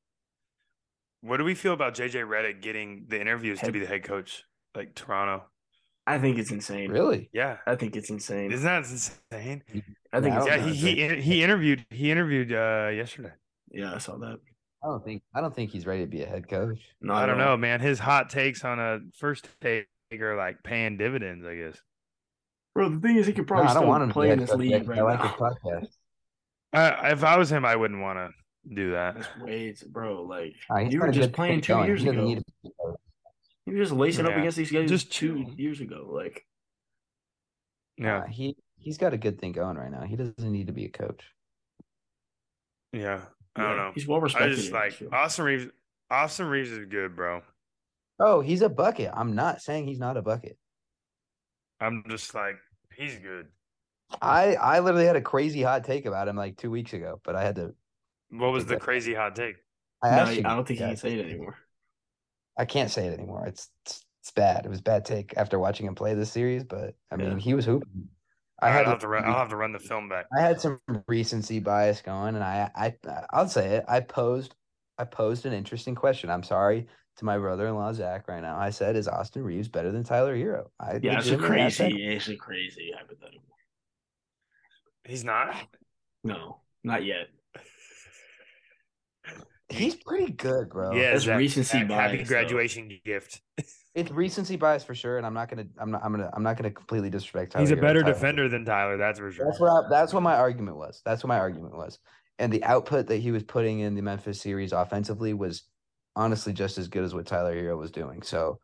What do we feel about JJ Redick getting the interviews to be the head coach, like Toronto? I think it's insane. Really? Yeah, I think it's insane. isn't that insane? I think Yeah, it's Yeah, he he he interviewed he interviewed uh yesterday. yeah, I saw that. I don't think I don't think he's ready to be a head coach. No, I don't know, man. His hot takes on a first take are like paying dividends, I guess. bro. The thing is, he could probably I don't still want to play in this league yet, right I like now. his podcast. Uh, if I was him, I wouldn't want to do that. Just wait, bro. Like Uh, you were just playing two going. years ago. need to be a coach. You were just lacing up against these guys Just two years ago. Like Yeah, Uh, he he's got a good thing going right now. He doesn't need to be a coach. yeah. I don't yeah, know. He's well respected. I just like Nashville. Austin Reaves. Austin Reaves is good, bro. Oh, he's a bucket. I'm not saying he's not a bucket. I'm just like he's good. I I literally had a crazy hot take about him like two weeks ago, but I had to. What was the that- crazy hot take? I No, asked you I don't think he can say it anymore. I can't say it anymore. It's it's, it's bad. It was a bad take after watching him play this series, but I mean Yeah. he was hooping. I I'll have to to- run. I'll have to run the film back. I had some recency bias going, and I, I, I'll say it. I posed, I posed an interesting question. I'm sorry to my brother-in-law Zach right now. I said, "Is Austin Reaves better than Tyler Herro?" I Yeah, it's a legitimately asked that crazy, it's a crazy hypothetical. He's not. No, not yet. He's pretty good, bro. Yeah, That's Zach, recency Zach, Happy bias, though. graduation gift. it's recency bias for sure, and I'm not gonna, I'm not, I'm gonna, I'm not gonna completely disrespect. Tyler He's a better Tyler- defender than Tyler. That's for sure. That's what I, that's what my argument was. That's what my argument was. And the output that he was putting in the Memphis series offensively was honestly just as good as what Tyler Herro was doing. So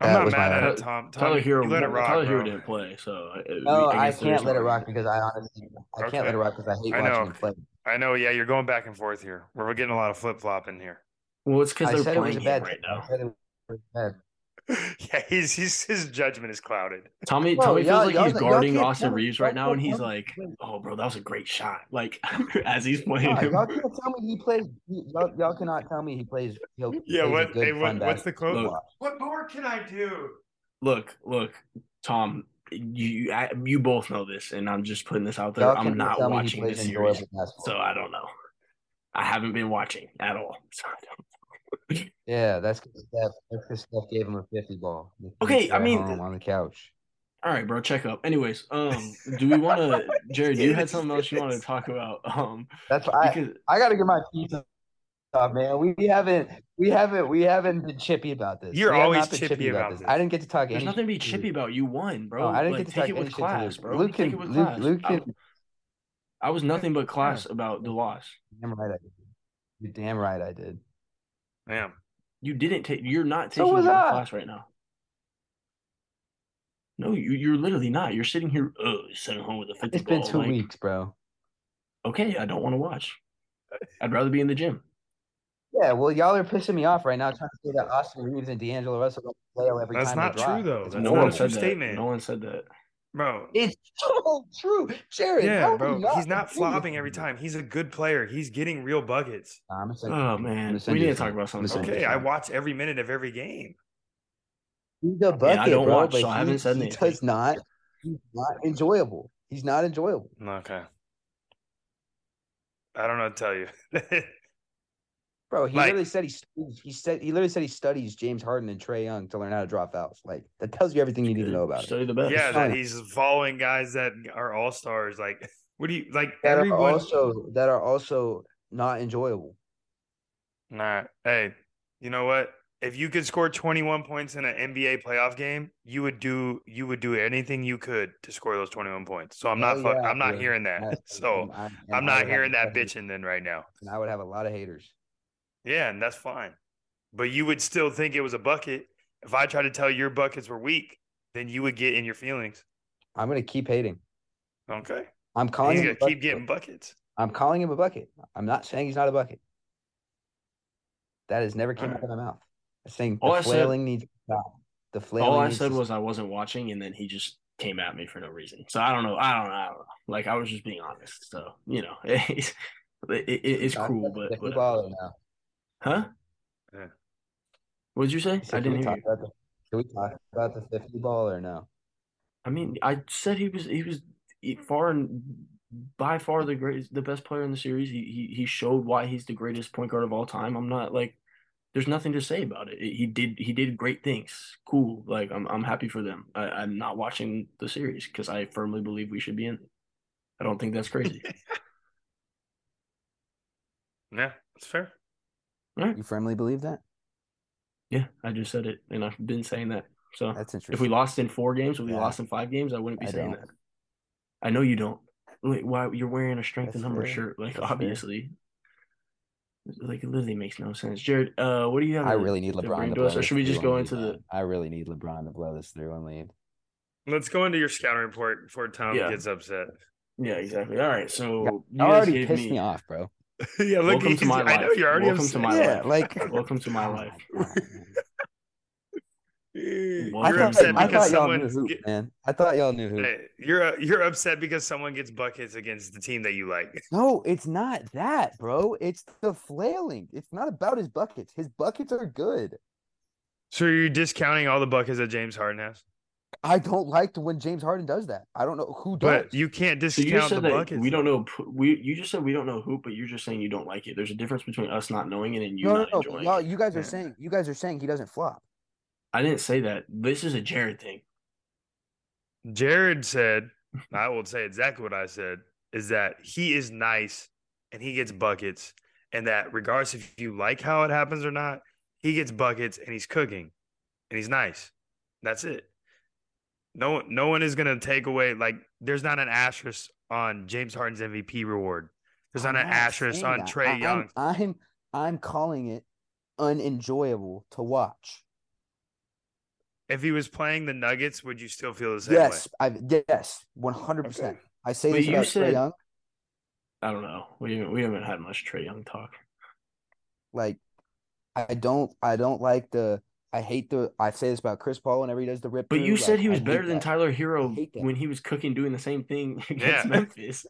I'm not mad at it, Tom. Tom Tyler Herro, let it rock, Tyler Herro didn't play, so uh, No, I, guess there is can't let it rock because I honestly I can't let it rock because I hate I watching know. him play. I know. Yeah, you're going back and forth here. We're getting a lot of flip flop in here. Well, it's because they're said it was playing bad right now. said it was bad. yeah, he's, he's his judgment is clouded. Tommy, Bro, Tommy feels like he's guarding can't Austin Reaves y'all right now, and he's like, "Oh, bro, that was a great shot!" Like as he's playing Nah, him. y'all can't tell me he plays. Y'all, y'all cannot tell me he plays. He'll, Yeah, plays what- good, hey, what- what's the basketball quote? to. What more can I do? Look, look, Tom, you I, you both know this, and I'm just putting this out there. I'm not tell me he watching this series, so I don't know. I haven't been watching at all. So I don't. Yeah, that's because Steph, that's 'cause Steph gave him a fifty ball. Okay, I mean- on the couch. All right, bro, check up. Anyways, um, do we want to, Jared? You had something else you wanted to talk about? Um, That's I. because I got to get my piece off, man. We haven't, we haven't, we haven't been chippy about this. You're We always not been chippy about this. this. I didn't get to talk. there's any nothing to be shit chippy about. You won, bro. No, I didn't Like, get to take talk it with shit to class, Luke. bro. Luke take can- it with Luke- class. Luke I, can- I was nothing but class about the loss. Damn right I did. You're damn right I did. Damn. You didn't take. You're not taking was it class right now. No, you, you're literally not. You're sitting here. Uh, oh, sent home with a fifty It's been two like, weeks, bro. Okay, I don't want to watch. I'd rather be in the gym. Yeah, well, y'all are pissing me off right now, trying to say that Austin Reaves and D'Angelo Russell don't flail every That's time That's not true, though. That's no not one a horrible. true said that. statement. No one said that. bro. It's so true, Jared. Yeah, bro. do you He's not flopping every time. He's a good player. He's getting real buckets. I'm gonna send- Oh I'm man, we you need to talk about something. gonna send you Okay, this I watch every minute of every game. He's a bucket, I don't bro, watch, but so I haven't said he anything. does not. He's not enjoyable. He's not enjoyable. Okay. I don't know what to tell you. Bro, he Like- literally said he studies, he said he literally said he studies James Harden and Trae Young to learn how to draw fouls. Like that tells you everything you need to know about it. The best. yeah, that he's following guys that are all stars. Like, what do you like? That everyone. are also that are also not enjoyable. Nah, hey, you know what? If you could score 21 points in an NBA playoff game, you would do you would do anything you could to score those 21 points. So I'm not Hell fuck, yeah, I'm not yeah. hearing that. And- So I- and I'm I not hearing that a lot of- bitching then right now. And I would have a lot of haters. Yeah, and that's fine. But you would still think it was a bucket. If I tried to tell your buckets were weak, then you would get in your feelings. I'm gonna keep hating. Okay. I'm calling He's gonna a keep bucket. getting buckets. I'm calling him a bucket. I'm not saying he's not a bucket. That has never came out Alright. of my mouth. I'm saying All the I said- needs to stop. The flailing. All I said was I wasn't watching, and then he just came at me for no reason. So I don't know. I don't know. I don't know. Like I was just being honest. So you know, it's it, it, it's stop. cruel, Can but huh? Yeah. What did you say? So I can didn't hear talk you. about the, Can we talk about the 50 ball or no? I mean, I said he was he was far and by far the greatest, the best player in the series. He he he showed why he's the greatest point guard of all time. I'm not like, there's nothing to say about it. He did he did great things. Cool. Like I'm I'm happy for them. I, I'm not watching the series because I firmly believe we should be in. it. I don't think that's crazy. Yeah, that's fair. You firmly believe that? yeah, I just said it, and I've been saying that. So That's interesting. if we lost in four games, if we Yeah. lost in five games, I wouldn't be I saying don't. that. I know you don't. Wait, why you're wearing a strength and number fair. shirt? Like That's fair. obviously, like it literally makes no sense. Jared, uh, what do you have? I to- really need to LeBron bring to to blow us, or should we just go into the? I really need LeBron to blow this through and lead. Let's go into your scouting report before Tom Yeah. gets upset. Yeah, exactly. All right, so you You already pissed me. me off, bro. yeah, look, Welcome to he's- my I know life. you're already Welcome to my yeah, life. like Welcome to my life. You're I thought, upset I because thought y'all knew someone hoop, get- man. I thought y'all knew hoop. Hey, you're uh, you're upset because someone gets buckets against the team that you like. No, it's not that, bro. It's the flailing. It's not about his buckets. His buckets are good. So you're discounting all the buckets that James Harden has, I don't like when James Harden does that. I don't know who does. but you can't So you discount just the that buckets. we don't know. p- We you just said we don't know hoop, but you're just saying you don't like it. There's a difference between us not knowing it and you no, no, not no. enjoying Y'all, it. you guys are Yeah. saying you guys are saying he doesn't flop. I didn't say that. This is a Jared thing. Jared said, I will say exactly what I said, is that he is nice and he gets buckets, and that regardless if you like how it happens or not, he gets buckets and he's cooking and he's nice. That's it. No one, no one is gonna take away like there's not an asterisk on James Harden's MVP reward. There's not I'm an not asterisk on that. Trae I- I'm- Young. I'm, I'm calling it unenjoyable to watch. If he was playing the Nuggets, would you still feel the same Yes, way? I yes, one hundred percent. I say But this you about Trae said- Young. I don't know. We haven't, we haven't had much Trae Young talk. Like, I don't, I don't like the. I hate the. I say this about Chris Paul whenever he does the rip. But you said like, he was I better than that. Tyler Herro I hate that. when he was cooking, doing the same thing against Yeah. Memphis.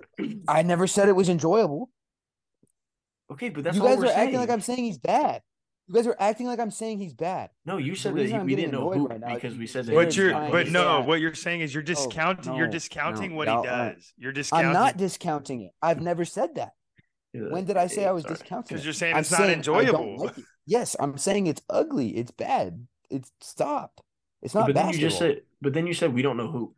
I never said it was enjoyable. okay, but that's you all guys we're are saying. acting like I'm saying he's bad. You guys are acting like I'm saying he's bad. No, you said that he, we didn't know annoyed hoop right now because we said that. Jared's But you're, but no, say- what you're saying is you're oh, discounting. you're discounting no, what y'all he aren't. does. You're discounting. I'm not discounting it. I've never said that. When did I say I was sorry. discounting because you're saying I'm it's not saying I don't enjoyable. like it. Yes, I'm saying it's ugly. It's bad. It's stop. It's not But then you just said. But then you said we don't know who.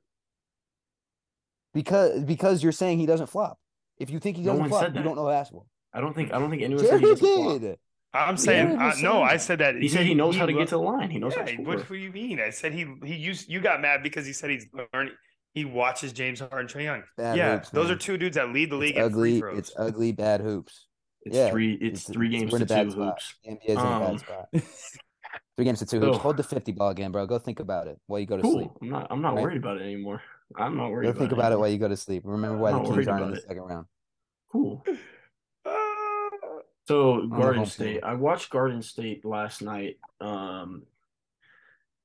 because because you're saying he doesn't flop. If you think he doesn't one flop, you don't know basketball. I don't think. I don't think anyone said he Jared doesn't flop. did. I'm saying Jared uh, no. saying I said that He said he knows how to get to the line. He knows how to Yeah, what do you mean? I said he he used. You got mad because he said he's learning. He watches James Harden, Trae Young. Bad yeah, hoops, those man. are two dudes that lead the league It's in free ugly. throws. It's ugly. Bad hoops. It's Yeah, three. It's, three games to in a bad two hoops. The NBA is in a Um, bad spot. Three games to two so- hoops. Hold the fifty ball again, bro. Go think about it while you go to sleep. I'm not. I'm not Right? worried about it anymore. I'm not worried. Go about think it about it while you go to sleep. Remember why the Kings aren't in the it. second round. Cool. Ah. So Garden State. I watched Garden State last night. Um,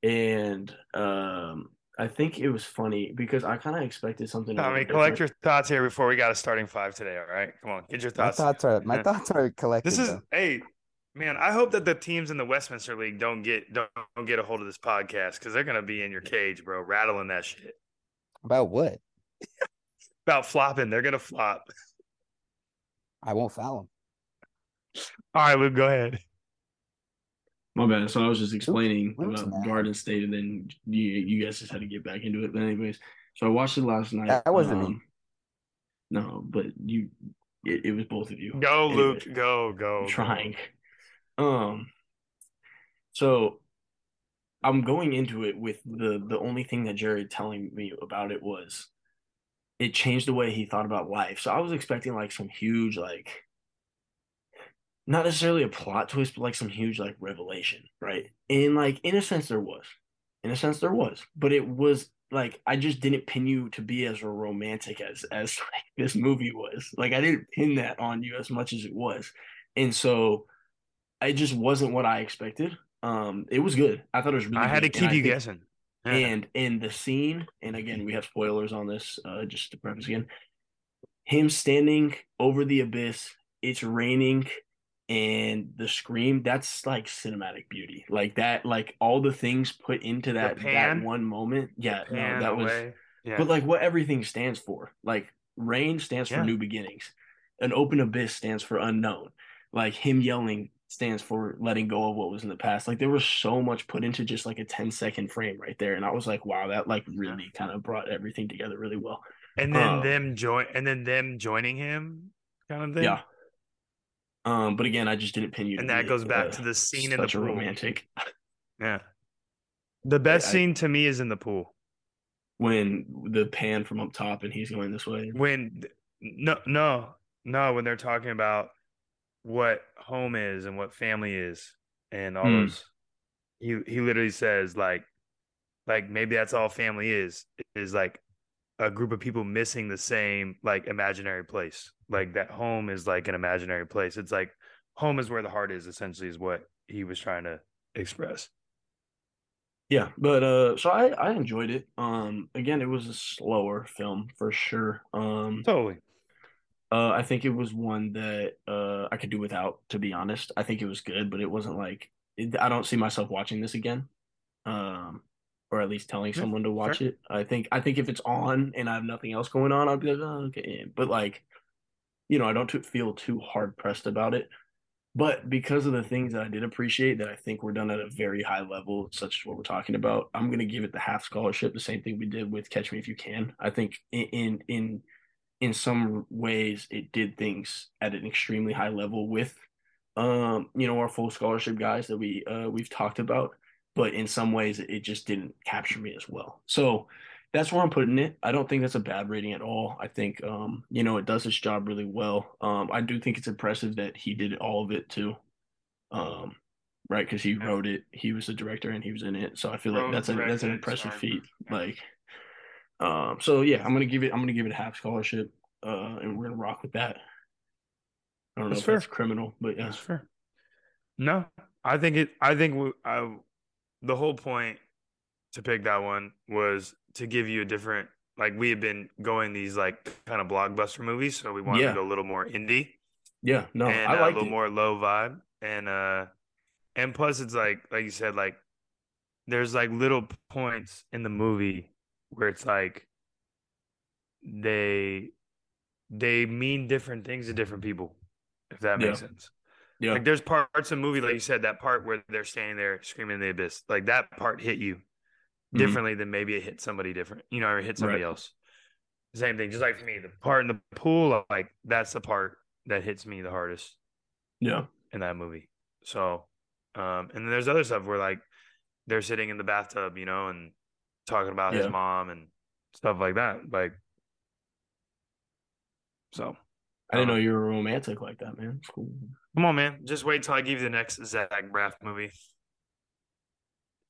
and um, I think it was funny because I kind of expected something. a Tommy, little collect different. your thoughts here before we got a starting five today. All right, come on, get your My thoughts. thoughts are my Yeah. thoughts are collected. This is though. hey, man. I hope that the teams in the Westminster League don't get don't, don't get a hold of this podcast because they're gonna be in your cage, bro, rattling that shit about what? about flopping. They're gonna flop. I won't foul them. All right, Luke, go ahead. My bad. So I was just explaining Luke's about mad. Garden State, and then you you guys just had to get back into it. But anyways, so I watched it last night. That wasn't me. um, No, but you, it, it was both of you. Go, Anyways. Luke. Go, go. I'm go. trying. Um, so I'm going into it with the the only thing that Jared telling me about it was it changed the way he thought about life. So I was expecting like some huge like not necessarily a plot twist, but like some huge like revelation, right? And like in a sense there was. In a sense there was, but it was like I just didn't pin you to be as romantic as as like this movie was. Like I didn't pin that on you as much as it was. And so it just wasn't what I expected. Um it was good. I thought it was really I had to good. And keep you think- guessing. Yeah. and in the scene, and again, we have spoilers on this, uh, just to preface again, him standing over the abyss, it's raining, and the scream, that's like cinematic beauty. Like that, like all the things put into that that one moment. Yeah, no, that was. Yeah. but like what everything stands for. Like rain stands for Yeah. new beginnings. An open abyss stands for unknown. Like him yelling stands for letting go of what was in the past. Like there was so much put into just like a 10 second frame right there. And I was like, wow, that like really kind of brought everything together really well. and then um, them join and then them joining him kind of thing. Yeah. Um, but again, I just didn't pin you. And that goes back uh, to the scene in the pool. romantic Yeah. The best I- scene to me is in the pool. when the pan from up top and he's going this way. When no no no when they're talking about what home is and what family is and all Hmm. those he he literally says like like maybe that's all family is is like a group of people missing the same like imaginary place like that home is like an imaginary place it's like home is where the heart is essentially is what he was trying to express Yeah, but uh so I I enjoyed it. Um again, it was a slower film for sure. Um totally uh I think it was one that uh I could do without to be honest. I think it was good, but it wasn't like it, I don't see myself watching this again. Um or at least telling someone to watch fair. it. I think I think if it's on and I have nothing else going on, I'll be like, oh, okay. But like, you know, I don't feel too hard pressed about it. But because of the things that I did appreciate that I think were done at a very high level, such as what we're talking about, I'm gonna give it the half scholarship. The same thing we did with Catch Me If You Can. I think in in in, in some ways it did things at an extremely high level with um you know our full scholarship guys that we uh we've talked about but in some ways it just didn't capture me as well so that's where i'm putting it i don't think that's a bad rating at all i think um you know it does its job really well um i do think it's impressive that he did all of it too um right because he Yeah. wrote it he was the director and he was in it so i feel like that's a that's an impressive starred. feat Yeah. like um so yeah i'm gonna give it i'm gonna give it a half scholarship uh and we're gonna rock with that i don't know That's if fair. that's criminal but yeah That's fair. No, I think it. I think we, I, the whole point to pick that one was to give you a different. Like we had been going these like kind of blockbuster movies, so we wanted Yeah. to go a little more indie yeah no and i uh, a little it more low vibe, and uh, and plus it's like like you said, like there's like little points in the movie where it's like they they mean different things to different people, if that makes Yeah. sense. Yeah Like there's parts of the movie, like you said, that part where they're standing there screaming in the abyss, like that part hit you Mhm. differently than maybe it hit somebody different, you know, or it hit somebody Right. else. Same thing, just like for me, the part in the pool, like that's the part that hits me the hardest yeah in that movie. So, um, and then there's other stuff where like they're sitting in the bathtub, you know, and talking about his mom and stuff like that. Like, so i didn't know Um, you were romantic like that man cool come on, man, just wait till I give you the next Zach Braff movie.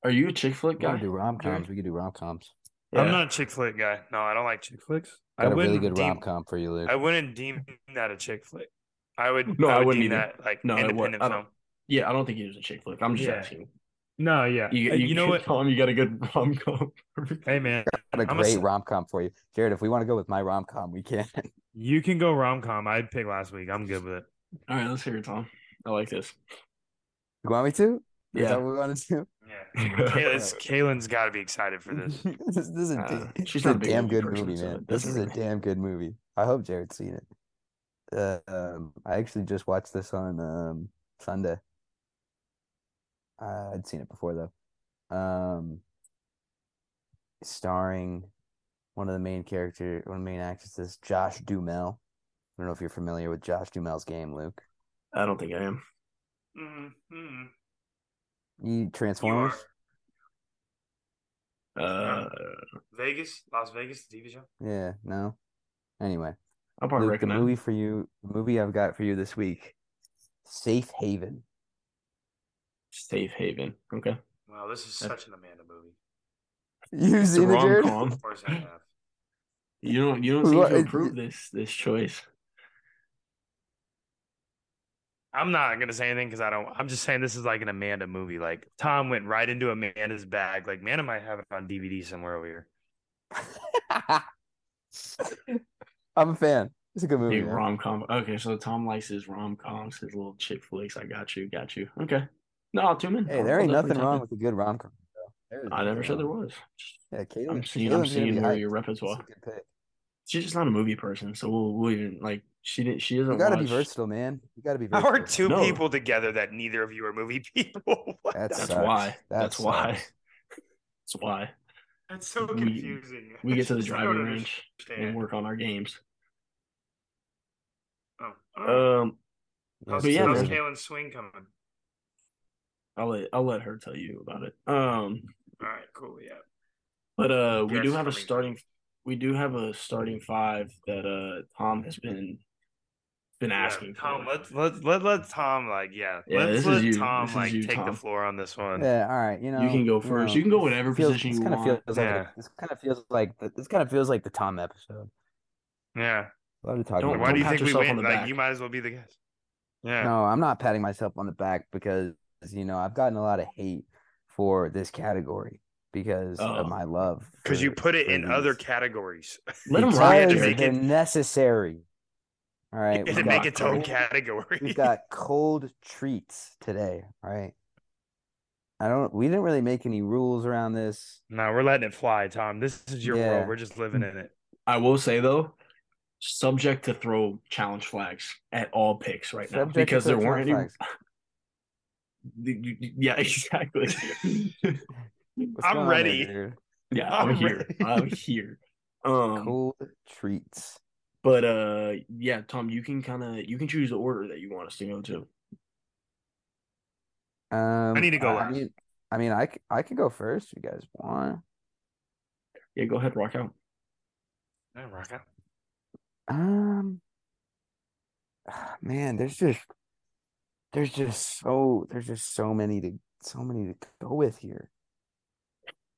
are you a chick flick We can guy do rom coms. We can do rom coms. Yeah. I'm not a chick flick guy. No, I don't like chick flicks. I Got a really good deem, rom com for you, Luke. I wouldn't deem that a chick flick. I would. No, I I would wouldn't deem either. that like No, independent I don't- film. yeah i don't think he was a chick flick i'm just Yeah. asking No, yeah. You, you, you know what? Tom, you got a good rom com. Hey man, Got a I'm a great s- rom com for you, Jared. If we want to go with my rom com, we can. you can go rom com. I picked last week. I'm good with it. All right, let's hear it, Tom. I like this. You want me to? Is Yeah. that what we want to do? Yeah. Kaylin's, Kaylin's got to be excited for this. this, this is a, Uh, she's this is not a a damn good person, movie, man. it This doesn't is a really- damn good movie. I hope Jared's seen it. Uh, um, I actually just watched this on um Sunday. Uh, I'd seen it before though. Um, starring one of the main character, one of the main actresses, Josh Duhamel. I don't know if you're familiar with Josh Duhamel's game, Luke. I don't think I am. Mm-hmm. You Transformers? Uh, Vegas, Las Vegas, the TV show. Yeah, no. Anyway, I'll probably Luke, the recognize. movie for you, the movie I've got for you this week, Safe Haven. Safe Haven. Okay. Wow, this is That's- such an Amanda movie. You It's a seen it, Jared? com. Of course I have. You don't. You don't seem to approve this this choice. I'm not gonna say anything because I don't. I'm just saying this is like an Amanda movie. Like Tom went right into Amanda's bag. Like Amanda might have it on DVD somewhere over here. I'm a fan. It's a good movie. Hey, rom com. Okay, so Tom likes his rom coms, his little chick flicks. I got you. Got you. Okay. No, I'll tune in. Hey, there I'll ain't nothing wrong in. with a good rom com. I never said there was. Yeah, Caitlin. I'm seeing. I'm seeing where your It's repertoire. a good pick. She's just not a movie person, so we'll, we'll even like she didn't. She doesn't. You gotta watch, be versatile, man. You gotta be How versatile. are two No. people together that neither of you are movie people? What That That's sucks. why. That That's why. That's why That's so We- confusing. we get to the driving range and work on our games. Oh, all right. Um, how's, but yeah, how's man. Kaylin's swing coming? I'll let I'll let her tell you about it. Um, All right, cool. Yeah. but uh, we do have a starting. We do have a starting five that uh Tom has been been Yeah, asking. Tom, for. let let let let Tom like yeah, Yeah, let's this is let you. Tom This is like you, take the floor on this one. Yeah, all right. You know, You can go first. You can go whatever feels, position this you kind of want. feels like Yeah. a, this kind of feels like the, this kind of feels like the Tom episode. Yeah. A lot of talking. Don't- about Why do you think we win? Like back. you might as well be the guest. Yeah. No, I'm not patting myself on the back because you know I've gotten a lot of hate for this category because Oh. of my love. Because you put it for in other categories. Let him Because rock, ride. to make they're it- necessary. All right, and we've to got make its own category. We've got cold treats today. All right. I don't. We didn't really make any rules around this. no, we're letting it fly, Tom. This is your Yeah. world. We're just living in it. I will say though, subject to throw challenge flags at all picks right now Subject to because there weren't any. challenge You- you- Yeah, exactly. I'm going there, ready. yeah, I'm I'm here. ready. I'm here. Um, Cold treats. But uh, yeah, Tom, you can kind of you can choose the order that you want us to go to. Um, I need to go I mean, I mean, I, c- I can go first. If you guys want. Yeah, go ahead, rock out. Yeah, rock out. Um, man, there's just there's just so there's just so many to so many to go with here.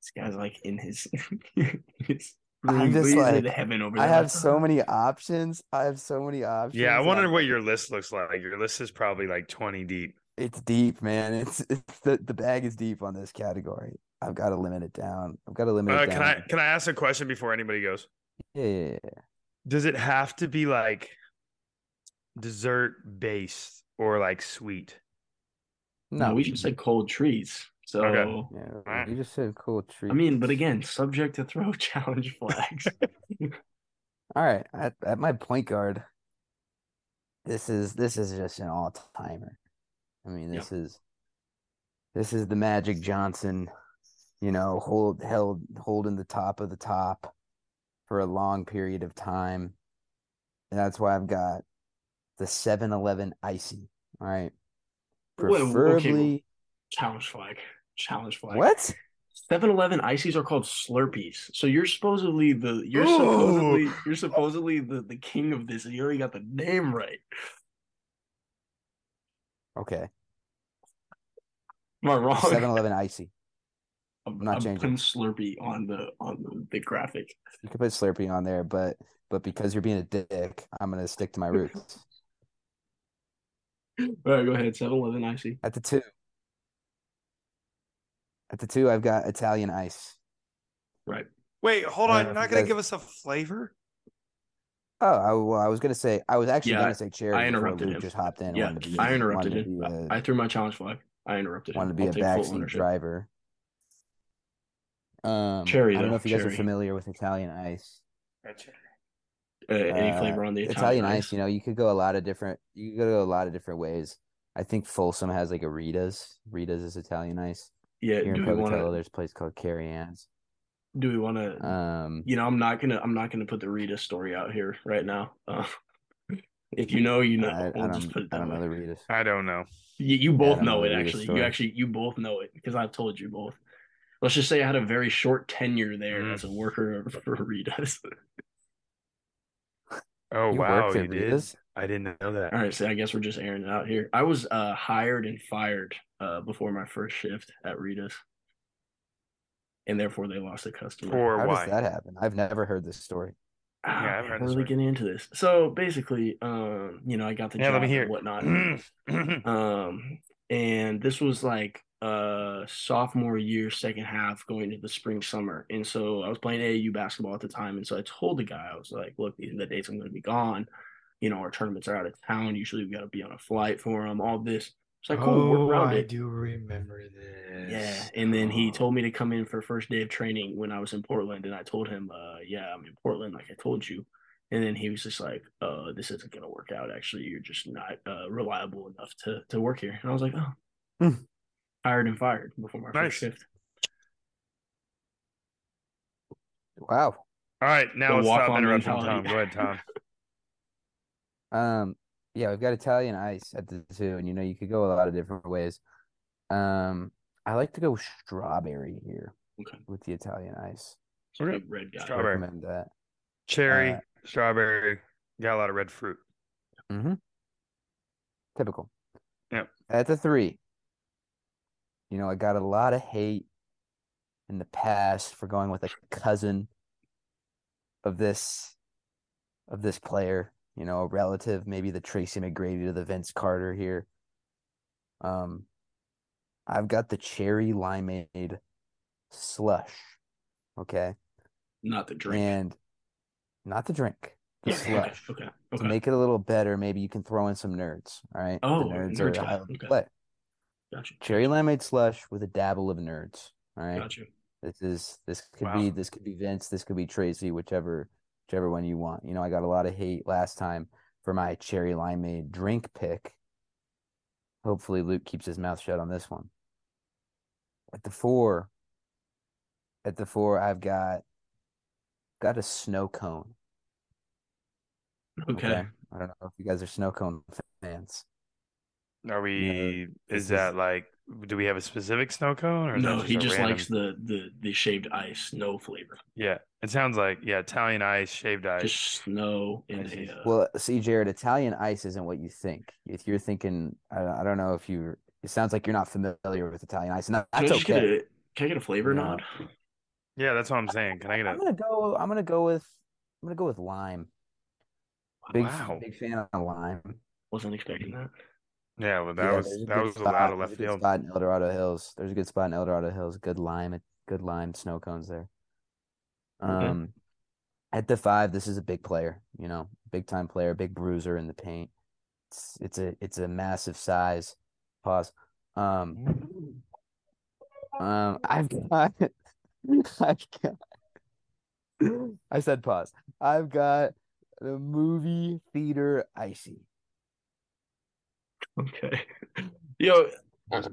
This guy's like in his. his I'm just in like- heaven over I have so many options. I have so many options. Yeah, I wonder I'm- what your list looks like. Your list is probably like 20 deep. It's deep, man. It's it's the the bag is deep on this category. I've got to limit it down. I've got to limit Uh, it can. I can I ask a question before anybody goes? Yeah, yeah, yeah. Does it have to be like dessert based or like sweet? No, No, we should say cold treats. So Okay. Yeah, Alright. you just said cool treat. I mean, but again, subject to throw challenge flags. all right. At at my point guard, this is this is just an all timer. I mean, Yeah. this is this is the Magic Johnson, you know, hold held holding the top of the top for a long period of time. And that's why I've got the 7-Eleven icy. All right. Wait, okay, Preferably challenge flag. Challenge flag. what? 7-Eleven ices are called Slurpees. So you're supposedly the you're Ooh. supposedly you're supposedly the, the king of this, and you already got the name right. Okay. Am I wrong? 7-Eleven icy. I'm, not I'm changing. putting Slurpee on the on the, the graphic. You can put Slurpee on there, but but because you're being a dick, I'm gonna stick to my roots. All right, go ahead. 7-Eleven icy. At the two, At the two, I've got Italian ice. Right. Wait, hold on. don't You're not gonna give us a flavor? Oh, I, well, I was gonna say I was actually Yeah, gonna say cherry. I interrupted him. Just hopped in. Yeah, wanted be, I interrupted him. To be a, I threw my challenge flag. I interrupted him. wanted to be I'll a take full backseat ownership. driver. Um, Cherry, I don't know if you guys are familiar with Italian ice. Uh, any flavor on the Italian, Italian, ice, you know, you could go a lot of different. You could go a lot of different ways. I think Folsom has like a Rita's. Rita's is Italian ice. Yeah. Here in Do we wanna... there's a place called Carrie Ann's. Do we want to? Um, you know, I'm not gonna. I'm not gonna put the Rita story out here right now. Uh, if you know, you know. I, I we'll just don't, put it I don't know way. the Rita's. I don't know. You, you both don't know know it actually. story. You actually you both know it because I've told you both. Let's just say I had a very short tenure there Mm. as a worker for Rita's. Oh You wow, worked at you did. Rita's? I didn't know that. All right, so I guess we're just airing it out here. I was uh, hired and fired uh, before my first shift at Rita's, and therefore they lost a customer. For How why? does that happen? I've never heard this story. Ah, Yeah, I've man, heard we're this really one. getting into this. So basically, um, you know, I got the yeah, job let me and whatnot. Um, and this was like uh sophomore year, second half, going into the spring summer. And so I was playing AAU basketball at the time. And so I told the guy, I was like, look, these are the dates I'm going to be gone. You know, our tournaments are out of town. Usually we got to be on a flight for them, all this. It's like, cool, work around Oh, I it. do remember this. Yeah, and then he Oh. told me to come in for first day of training when I was in Portland, and I told him, uh, yeah, I'm in Portland, like I told you. And then he was just like, uh, this isn't gonna work out. Actually, you're just not uh, reliable enough to to work here. And I was like, oh, Hmm. Hired and fired before my Nice. first shift. Wow. All right, now The let's stop walk-on interrupting mentality. Tom. Go ahead, Tom. Um, yeah, we've got Italian ice at the zoo, and you know you could go a lot of different ways. Um, I like to go strawberry here Okay, with the Italian ice. Okay. Big red guy. Strawberry. Recommend that. Cherry, Uh, strawberry, got a lot of red fruit. Mm-hmm. Typical. Yep. That's a three, you know, I got a lot of hate in the past for going with a cousin of this of this player, you know, a relative, maybe the Tracy McGrady to the Vince Carter here. Um, I've got the cherry limeade slush. Okay. Not the drink. And not the drink, the Yeah, okay, slush. Okay. To make it a little better, maybe you can throw in some nerds. All right. Oh, the nerds nerds, are yeah, okay. play. Gotcha. Cherry limeade slush with a dabble of nerds. All right. Gotcha. This is this could Wow. be this could be Vince, this could be Tracy, whichever whichever one you want. You know, I got a lot of hate last time for my cherry limeade drink pick. Hopefully Luke keeps his mouth shut on this one. At the four, at the four, I've got got a snow cone. Okay. I don't know if you guys are snow cone fans. Are we? this is is- that like? Do we have a specific snow cone? Or No, that he just random- likes the the the shaved ice, no flavor, Yeah, it sounds like yeah, Italian ice, shaved ice. just snow and I see. a. Uh, Well, see, Jared, Italian ice isn't what you think. If you're thinking, I, I don't know if you. It sounds like you're not familiar with Italian ice, and that- can I that's just get okay. a can I get a flavor No. nod? yeah, that's what I'm saying. Can I get I'm gonna go. I'm gonna go with. I'm gonna go with lime. Big, Wow. big fan of lime. Wasn't expecting that. Yeah, well, that Yeah, was a that was a lot of left a field. spot in El Dorado Hills. There's a good spot in El Dorado Hills. Good lime, good lime snow cones there. Okay. Um, at the five, this is a big player. You know, big time player, big bruiser in the paint. It's it's a it's a massive size. Pause. Um, um, I've got, I've got. I said pause. I've got the movie theater icy. Okay. Yo, are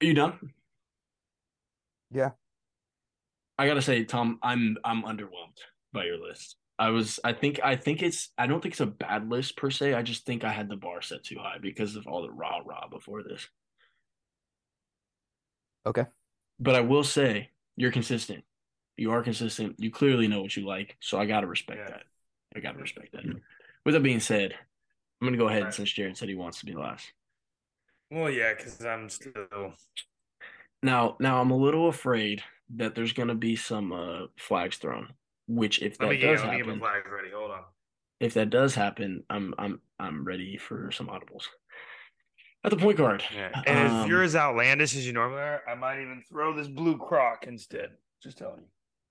you done? Yeah. I gotta say, Tom, I'm I'm underwhelmed by your list. I was I think I think it's I don't think it's a bad list per se. I just think I had the bar set too high because of all the rah rah before this. Okay. But I will say you're consistent. You are consistent. You clearly know what you like, so I gotta respect Yeah. that. I gotta respect that. With that being said, I'm gonna go ahead Right. since Jared said he wants to be last. Well, yeah, because I'm still. Now, now I'm a little afraid that there's gonna be some uh, flags thrown. Which, if that me does let me get my happen, flags ready. Hold on. if that does happen, I'm I'm I'm ready for some audibles. At the point guard, Yeah. And if um, you're as outlandish as you normally are, I might even throw this blue croc instead. Just telling you.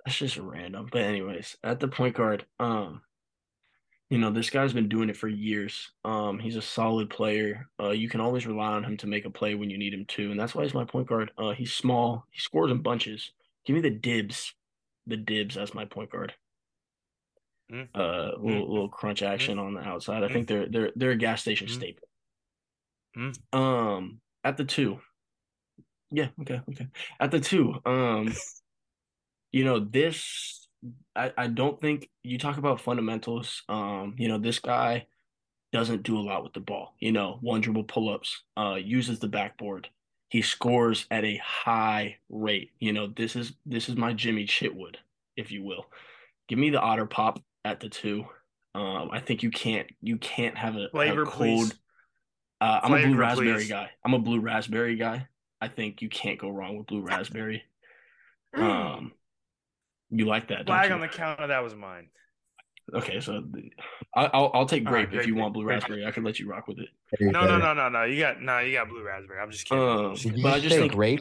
that's just random. But anyways, at the point guard, um, you know, this guy's been doing it for years. Um, he's a solid player. Uh, you can always rely on him to make a play when you need him to, and that's why he's my point guard. Uh, he's small. He scores in bunches. Give me the dibs, the dibs as my point guard. Mm. Uh, little little crunch action on the outside. I think they're they're they're a gas station Mm. staple. Mm. Um, at the two, yeah, okay, okay. At the two, um, you know this. I I don't think you talk about fundamentals. Um, you know this guy doesn't do a lot with the ball. You know, one dribble pull ups. Uh, uses the backboard. He scores at a high rate. You know, this is this is my Jimmy Chitwood, if you will. Give me the otter pop at the two. Um, I think you can't you can't have a, Flavor, a cold please. uh I'm a blue raspberry please. guy. I'm a blue raspberry guy. I think you can't go wrong with blue raspberry. Um, you like that, don't Flag you? on the counter. that was mine. Okay, so I, I'll I'll take All right, grape if you pick, want blue great raspberry. I can let you rock with it. No, no, no, no, no. You got no, you got blue raspberry. I'm just kidding. I'm Um, just Did kidding. you But I just just say think- grape?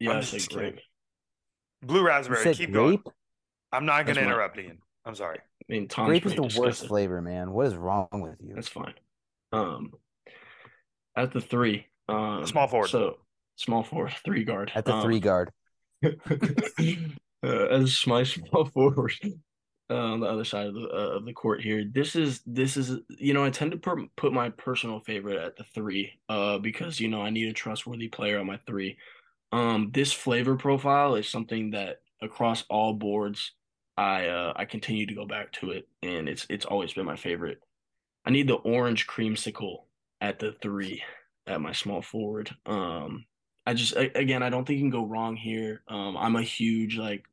Yeah, I'm I just say kidding. grape. blue raspberry. Keep grape? going. I'm not gonna my- interrupt Ian. I'm sorry. I mean, Tom's Grape is pretty the worst flavor, man. What is wrong with you? That's fine. Um, at the three, um, Small forward. So small forward, three guard. At the Um, three guard. uh, as my small forward uh, on the other side of the uh, of the court here. This is this is you know I tend to put put my personal favorite at the three uh because you know I need a trustworthy player on my three. Um, this flavor profile is something that across all boards I uh I continue to go back to it and it's it's always been my favorite. I need the orange creamsicle at the three at my small forward. Um, I just again I don't think you can go wrong here. Um, I'm a huge like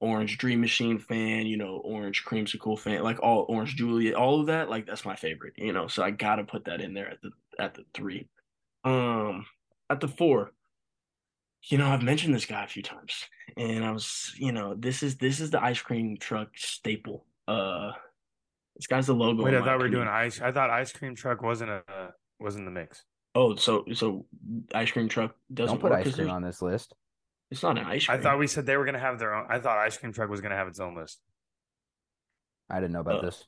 Orange Dream Machine fan, you know, Orange Creamsicle fan, like all Orange Julius, all of that, like that's my favorite, you know. So I gotta put that in there at the at the three. Um, at the four, you know, I've mentioned this guy a few times, and I was, you know, this is this is the ice cream truck staple. Uh, this guy's the logo. Wait, I thought we were opinion. doing ice. I thought ice cream truck wasn't a wasn't the mix. Oh, so so ice cream truck doesn't Don't put work ice 'cause cream there's- on this list. It's not an ice cream. I cream. thought we said they were gonna have their own. I thought ice cream truck was gonna have its own list. I didn't know about Uh, this.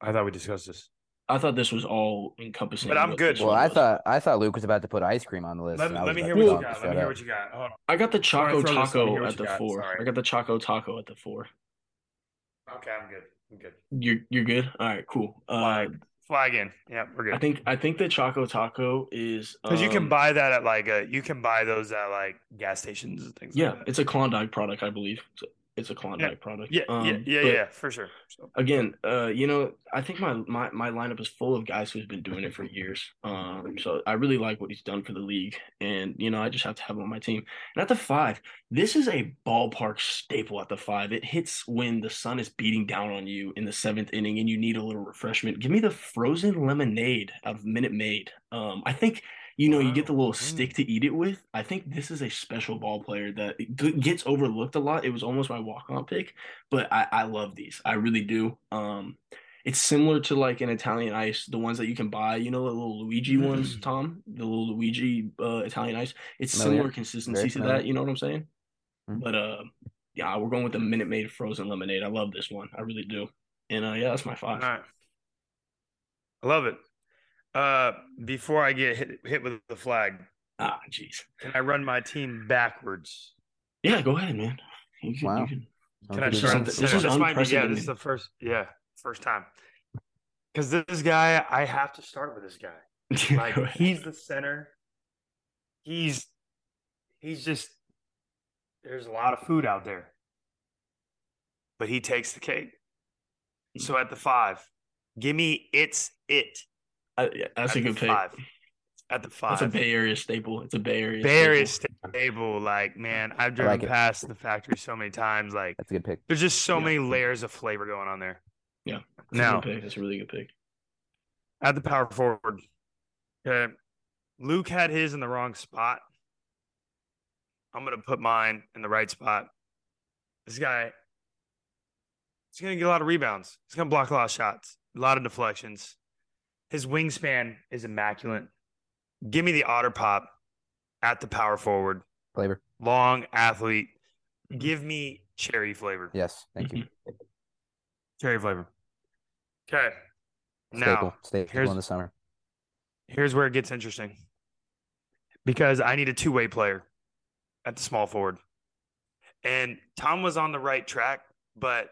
I thought we discussed this. I thought this was all encompassing. But I'm what good. this Well, one I was. thought I thought Luke was about to put ice cream on the list. Let, and I let was me about hear to what you tell him to got. Let me shut hear up. what you got. Hold on. I got the Before I Choco throw this, let me Taco what at you the got. four. Sorry. I got the Choco Taco at the four. Okay, I'm good. I'm good. You're you're good. All right, cool. Uh, Flag. Flag in. Yeah, we're good. I think I think the Choco Taco is because you can um, buy that at like a you can buy those at like gas stations and things. Yeah, like that. it's a Klondike product, I believe. A, it's a Klondike product. yeah, yeah, Um, yeah, but yeah, for sure. So, Again, uh, you know, I think my, my my lineup is full of guys who's been doing it for years. Um, so I really like what he's done for the league, and you know, I just have to have him on my team. And at the five, this is a ballpark staple. At the five, it hits when the sun is beating down on you in the seventh inning, and you need a little refreshment. Give me the frozen lemonade out of Minute Maid. Um, I think you know, you get the little stick to eat it with. I think this is a special ball player that gets overlooked a lot. It was almost my walk-on pick, but I, I love these. I really do. Um, it's similar to like an Italian ice, the ones that you can buy, you know, the little Luigi ones, Mm. Tom, the little Luigi uh, Italian ice. It's Familiar. similar consistency Very to that. You know what I'm saying? Mhm. But uh, yeah, we're going with the Minute Maid frozen lemonade. I love this one. I really do. And uh, yeah, that's my five. right. I love it. Uh, before I get hit hit with the flag, Ah, jeez. can I run my team backwards? Yeah, go ahead, man. You can, Wow. you can. Can I start? This, this is this might be yeah. This is the first yeah first time. Because this guy, I have to start with this guy. Like he's the center. He's he's just there's a lot of food out there. But he takes the cake. So at the five, give me it's it. I- yeah, that's at a good pick. Five. At the five. it's a Bay Area staple. It's a Bay Area. Bay Area staple. stable. Like, man, I've driven like it. past the factory so many times. Like, That's a good pick. there's just so Yeah. many layers of flavor going on there. That's a Now, good pick. That's a really good pick. at the power forward, okay, Luke had his in the wrong spot. I'm gonna put mine in the right spot. This guy, he's gonna get a lot of rebounds. He's gonna block a lot of shots, a lot of deflections. His wingspan is immaculate. Give me the Otter Pop at the power forward, Flavor. long athlete. Mm-hmm. Give me cherry flavor. Yes. Thank you. Mm-hmm. Cherry flavor. Okay. Staple. Now, Staple here's- in the summer. here's where it gets interesting because I need a two way player at the small forward. And Tom was on the right track, but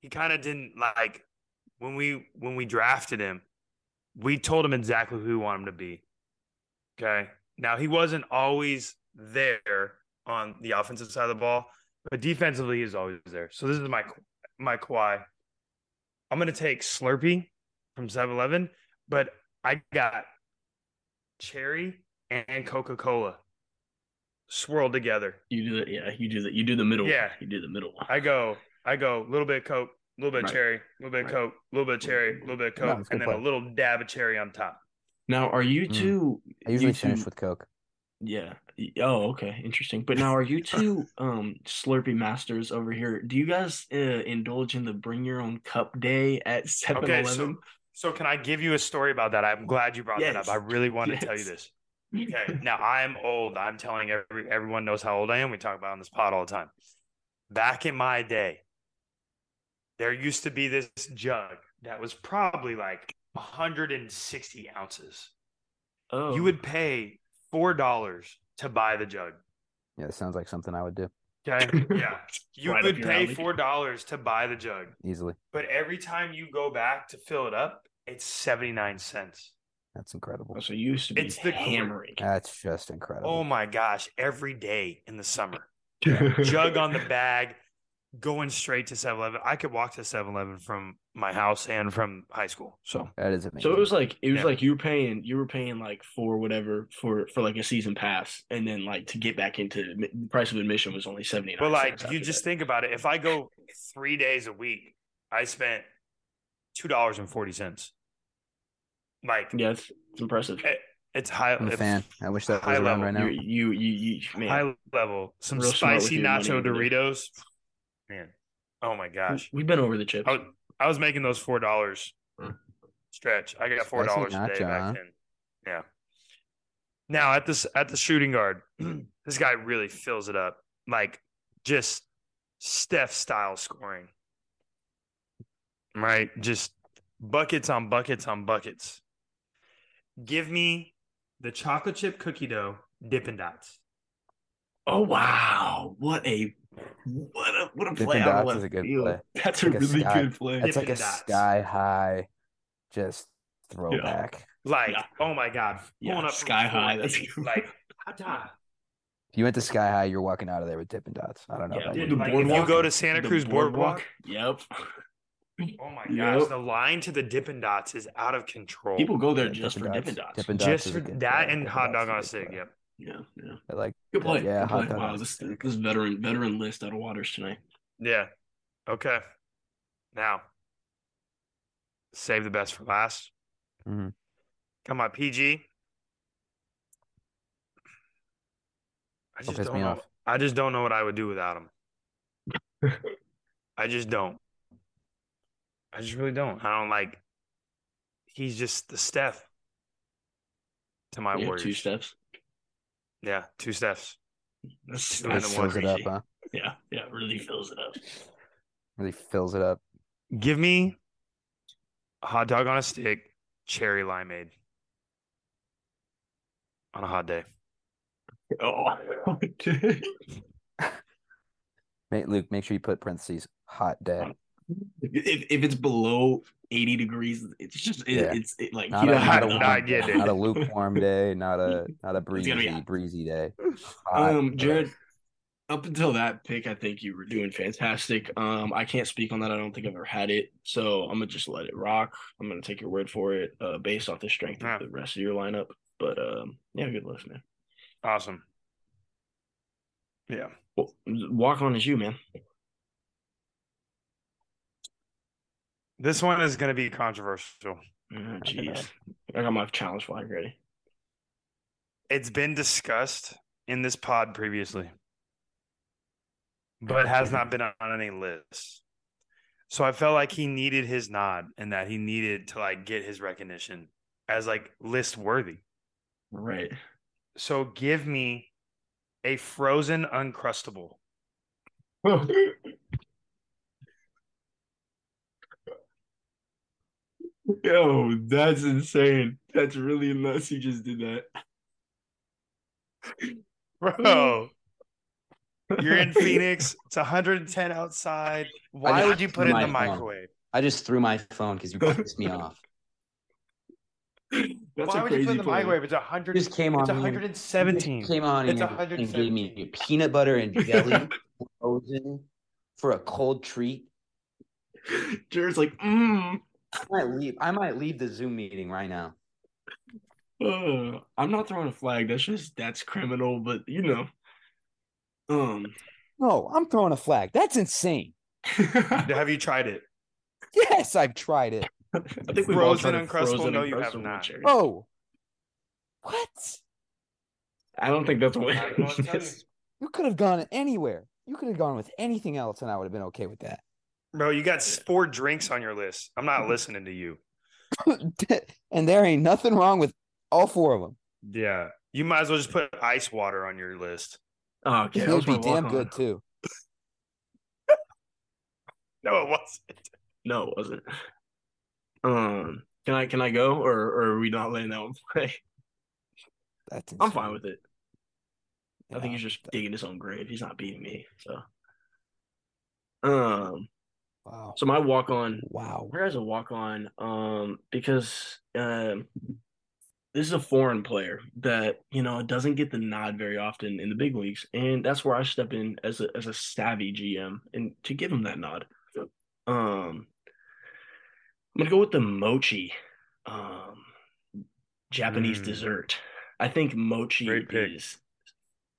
he kind of didn't like when we when we drafted him, we told him exactly who we want him to be. Okay. Now he wasn't always there on the offensive side of the ball, but defensively he's always there. So this is my my Kawhi. I'm gonna take Slurpee from 7-Eleven, but I got cherry and Coca Cola swirled together. You do that, yeah. You do that. You do the middle. Yeah. you do the middle. I go, I go, a little bit of Coke, a little bit of cherry, a little bit of Right. Coke, a little bit of cherry, a little bit of Coke, it's a and good then a little dab of cherry on top. Now, are you Mm. two? I usually you two, finish with Coke. Yeah. Oh, okay. Interesting. But now, are you two um Slurpee masters over here? Do you guys uh, indulge in the bring your own cup day at 7 Okay, Eleven? so so can I give you a story about that? I'm glad you brought that up. I really want to tell you this. Okay, now I'm old. I'm telling every everyone knows how old I am. We talk about it on this pod all the time. Back in my day, there used to be this jug that was probably like 160 ounces. Oh, You would pay four dollars to buy the jug. Yeah, that sounds like something I would do Okay, yeah, you Right would pay four dollars to buy the jug, easily. but every time you go back to fill it up, it's 79 cents. That's incredible. Oh, so you used to be It's the- hammering. That's just incredible. Oh my gosh, every day in the summer. Jug on the bag, going straight to 7 Eleven. I could walk to 7 Eleven from my house and from high school. So, that is amazing. So it was like it was Yeah. like you were paying you were paying like for whatever for for like a season pass, and then like to get back into the price of admission was only seventy. but like, you just think about it. If I go three days a week, I spent $2.40. Like, yeah, it's, it's impressive. it, it's high. I'm a fan. I wish that high was around level. right now. You, you you you man. high level. Some Real spicy nacho over there. Doritos. Man, oh my gosh. We've been over the chips. I was, I was making those four dollars stretch. I got four dollars a day nacho, back then. Yeah. Now at this at the shooting guard, this guy really fills it up. Like just Steph style scoring. Right? Just buckets on buckets on buckets. Give me the chocolate chip cookie dough Dippin' Dots. Oh wow! What a what a what a Dippin' play out of Dots left is a good field. play. That's a Like a really sky- good play. It's like a Dots. sky high, just throwback. Like, Yeah. oh my God. Yeah, Pulling up sky high, four that's feet, like If you went to Sky High, you're walking out of there with Dippin' Dots. I don't know Yeah, about Dude, you. like, if you go to Santa Cruz Boardwalk, Yep. oh my Yep. gosh, the line to the Dippin' Dots is out of control. People go there Yeah, just for Dippin' Dots. Dippin' Dots just for that and hot dog on a stick. Yep. Yeah, yeah. I like Good play. Yeah, good play. Wow, on a this stick. this veteran veteran list out of waters tonight. Yeah. Okay. Now, save the best for last. Mm-hmm. Got my PG. I Don't just don't me know. off. I just don't know what I would do without him. I just don't. I just really don't. I don't like. He's just the Steph to my Yeah, Warriors. two steps. Yeah, two steps. That's, Two Really and that's a one. fills it up, huh? Yeah, yeah, really fills it up. Really fills it up. Give me a hot dog on a stick, cherry limeade on a hot day. Oh, Mate, Luke, make sure you put parentheses hot day. if if it's below eighty degrees, it's just it, Yeah. it's it, like Not you a, know, not, a, Nah, warm I day, it. not a lukewarm day, not a not a breezy gonna be hot. breezy day. Hot Um, day. Jared, up until that pick, I think you were doing fantastic. Um, I can't speak on that. I don't think I've ever had it, so I'm gonna just let it rock. I'm gonna take your word for it, uh, based off the strength Yeah. of the rest of your lineup. But um, yeah, good list, man. Awesome. Yeah. Well, walk on is you, man. This one is going to be controversial. Oh, Jeez, I got my challenge flag ready. It's been discussed in this pod previously, but has not been on any list. So I felt like he needed his nod and that he needed to like get his recognition as like list worthy. Right. So give me a frozen uncrustable. Yo, that's insane. That's really nuts. You just did that. Bro, you're in Phoenix. It's 110 outside. Why just would you put it in the phone. microwave? I just threw my phone because you pissed me off. That's Why would you put it in the play. microwave? It's You 100. just came on It's me and- 117. came on It's and, and gave me peanut butter and jelly frozen for a cold treat. Jared's like, mm. I might leave. I might leave the Zoom meeting right now. Uh, I'm not throwing a flag. That's just that's criminal, but you know. Um No, I'm throwing a flag. That's insane. Have you tried it? Yes, I've tried it. I think we've all Frozen tried a Uncrustable? frozen No, you have Uncrustable, not. Jared. Oh, what? I don't think that's what I don't know what to tell you. You could have gone anywhere. You could have gone with anything else, and I would have been okay with that. Bro, you got s- four drinks on your list. I'm not listening to you. and there ain't nothing wrong with all four of them. Yeah. You might as well just put ice water on your list. Oh, okay. It would be gonna walk damn on. good too. No, it wasn't. No, it wasn't. Um, can I can I go or, or are we not letting that one play? That's I'm fine with it. I think he's just digging his own grave. He's not beating me. So, um, Wow. so my walk on Wow. Where is a walk on? Um, because um, this is a foreign player that you know doesn't get the nod very often in the big leagues, and that's where I step in as a as a savvy GM and to give him that nod. Um, I'm gonna go with the mochi, um, Japanese Mm. dessert. I think mochi Great pick. is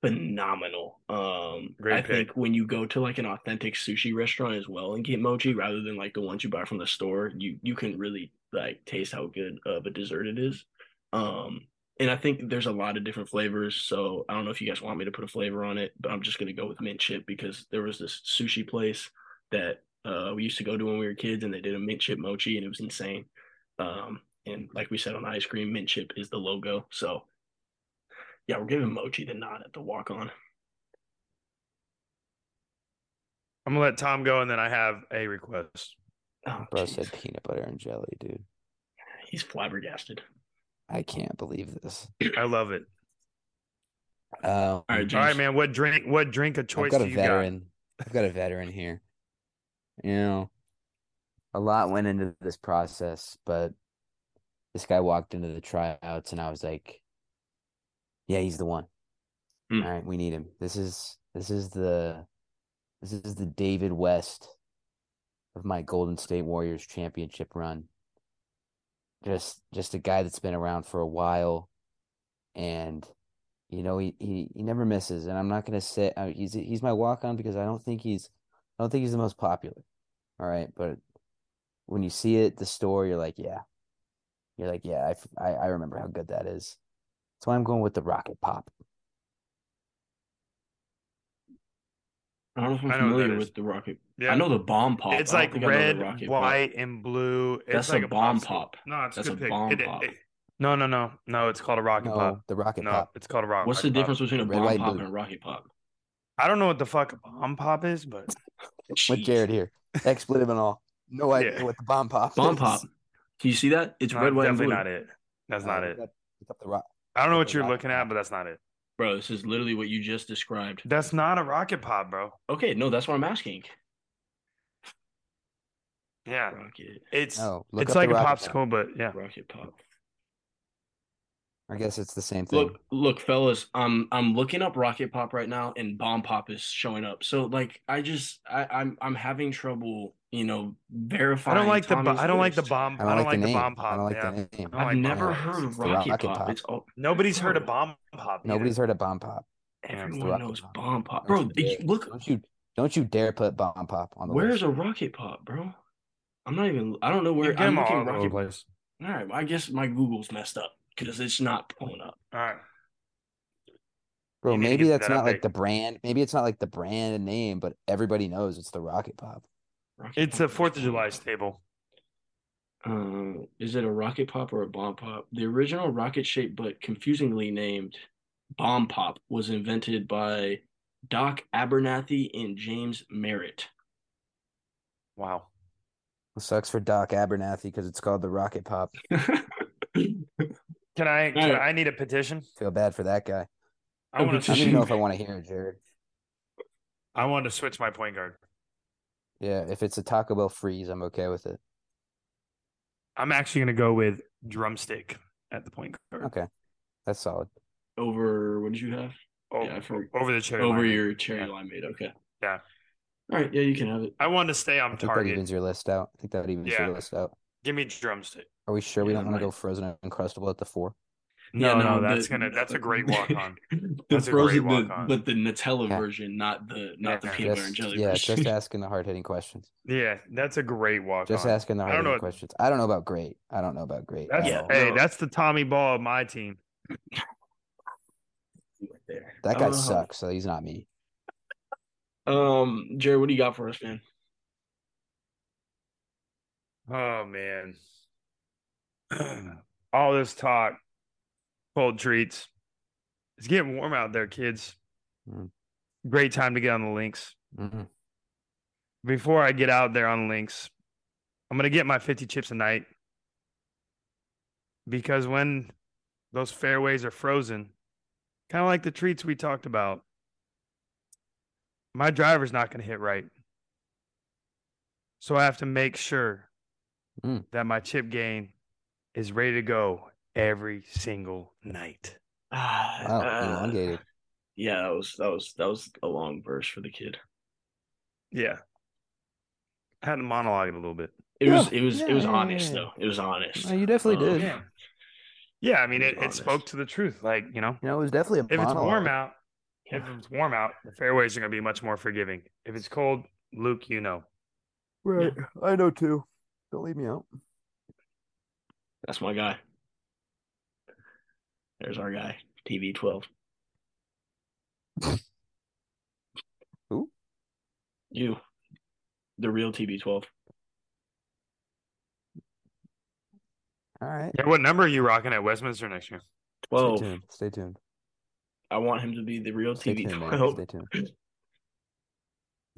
phenomenal. Um, Great I pick. think when you go to like an authentic sushi restaurant as well and get mochi rather than like the ones you buy from the store, you you can really like taste how good of a dessert it is. Um, and I think there's a lot of different flavors. So I don't know if you guys want me to put a flavor on it, but I'm just gonna go with mint chip because there was this sushi place that uh we used to go to when we were kids and they did a mint chip mochi and it was insane. Um, and like we said on ice cream, mint chip is the logo. So yeah, we're giving Mochi the nod at the walk on. I'm gonna let Tom go, and then I have a request. Oh, Bro jeez. said peanut butter and jelly, dude. He's flabbergasted. I can't believe this. I love it. Um, All right, All right, man. What drink? What drink of choice? I've got a you veteran. I've got a veteran here. You know, a lot went into this process, but this guy walked into the tryouts, and I was like, "Yeah, he's the one. Hmm. All right, we need him. This is this is the this is the David West of my Golden State Warriors championship run. Just just a guy that's been around for a while, and you know he he, he never misses. And I'm not gonna say uh, he's he's my walk on because I don't think he's I don't think he's the most popular. All right, but when you see it, the store you're like, yeah, you're like, yeah, I I, I remember how good that is. That's why I'm going with the Rocket Pop. I don't know if I'm I know what that familiar is. with the rocket. Yeah, I know the bomb pop. It's I don't like think I know the red, rocket pop. white, and blue. It's That's like a a bomb popsicle. pop. No, it's That's a good a pick. bomb It- it- pop. it- no, no, no, no. It's called a rocket No, pop. the Rocket No, Pop. it's called a rocket. What's the pop. difference between a Red, bomb white, pop blue. and a rocket pop? I don't know what the fuck a bomb pop is, but With Jeez. Jared here, expletive and all. No idea Yeah. what the bomb pop Bomb is. pop. Can you see that? It's no, red, white, and definitely blue. not it. That's Uh, not it. up- up the rock. I don't know what you're rocket looking at, but that's not it. Bro, this is literally what you just described. That's not a rocket pop, bro. Okay, no, that's what I'm asking. Yeah, Rocket, it's No, look it's up the like a rocket pop. popsicle, but yeah. rocket pop. I guess it's the same thing. Look, look, fellas, I'm I'm looking up rocket pop right now, and bomb pop is showing up. So like, I just I, I'm I'm having trouble, you know, verifying. I don't like the bo- I don't like the bomb. I I don't, don't like, like the the name. bomb I pop. don't like yeah. the name. I don't I've like never bomb heard of rocket, rocket pop. pop. It's all Nobody's heard of bomb pop. either. Nobody's heard of bomb pop. Yeah, it's the everyone knows pop. bomb pop, Don't bro. you did dare- you look, Don't you don't you dare put bomb pop on the where's list. a rocket pop, bro? I'm not even. I don't know where. I'm all looking rocket. place. All right, I guess my Google's messed up because it's not pulling up. All right. Bro, You need to maybe that's that not like the brand. Maybe it's not like the brand name, but everybody knows it's the rocket pop. Rocket It's a Fourth of July pulling up. stable. Uh, is it a rocket pop or a bomb pop? The original rocket shape, but confusingly named bomb pop, was invented by Doc Abernathy and James Merritt. Wow. It sucks for Doc Abernathy because it's called the Rocket Pop. Can I? Can Alright. I need a petition. Feel bad for that guy. I want I to. don't even know if I want to hear it, Jared. I want to switch my point guard. Yeah, if it's a Taco Bell freeze, I'm okay with it. I'm actually gonna go with drumstick at the point guard. Okay, that's solid. over what did you have? Oh, Yeah, for- over the cherry. over lineman. your cherry Yeah. limeade. Okay. Yeah. All right. Yeah, you can have it. I want to stay on I think that target. evens your list out. I think that evens Yeah. your list out. Give me drumstick. Are we sure we Yeah, don't want to go frozen and uncrustable at the four? No, Yeah, no, the- that's gonna. That's a great walk on. the That's a great frozen, the- but the Nutella Yeah. version, not the not the Yeah. peanut butter Just, and jelly yeah, version. just asking the hard hitting questions. Yeah, that's a great walk Just on. asking the hard hitting questions. I don't know about great. I don't know about great. That's Yeah, hey, no. that's the Tommy Ball of my team. there. that guy Uh, sucks, so he's not me. Um, Jerry, what do you got for us, man? Oh man. All this talk, cold treats. It's getting warm out there, kids. Mm. Great time to get on the links. Mhm. Before I get out there on links, I'm gonna get my 50 chips a night. Because when those fairways are frozen, kind of like the treats we talked about, my driver's not gonna hit right. So I have to make sure Mm. that my chip game is ready to go every single night. Ah, Wow, uh, elongated. Yeah, that was that was that was a long verse for the kid. Yeah. I had to monologue it a little bit. It Yeah, was it was it was yeah, yeah, honest yeah. though. It was honest. No, you definitely Um, did. Yeah. Yeah, I mean, Be it, it spoke to the truth. Like, you know, You know, it was definitely a if it's warm out, if it's warm out, the fairways are going to be much more forgiving. If it's cold, Luke, you know. Right. I know too. Don't leave me out. That's my guy. There's our guy, TB twelve. Who? You, the real TB twelve. All right. Yeah, what number are you rocking at Westminster next year? Stay Twelve. tuned. Stay tuned. I want him to be the real Stay TB tuned, man. twelve. Stay tuned.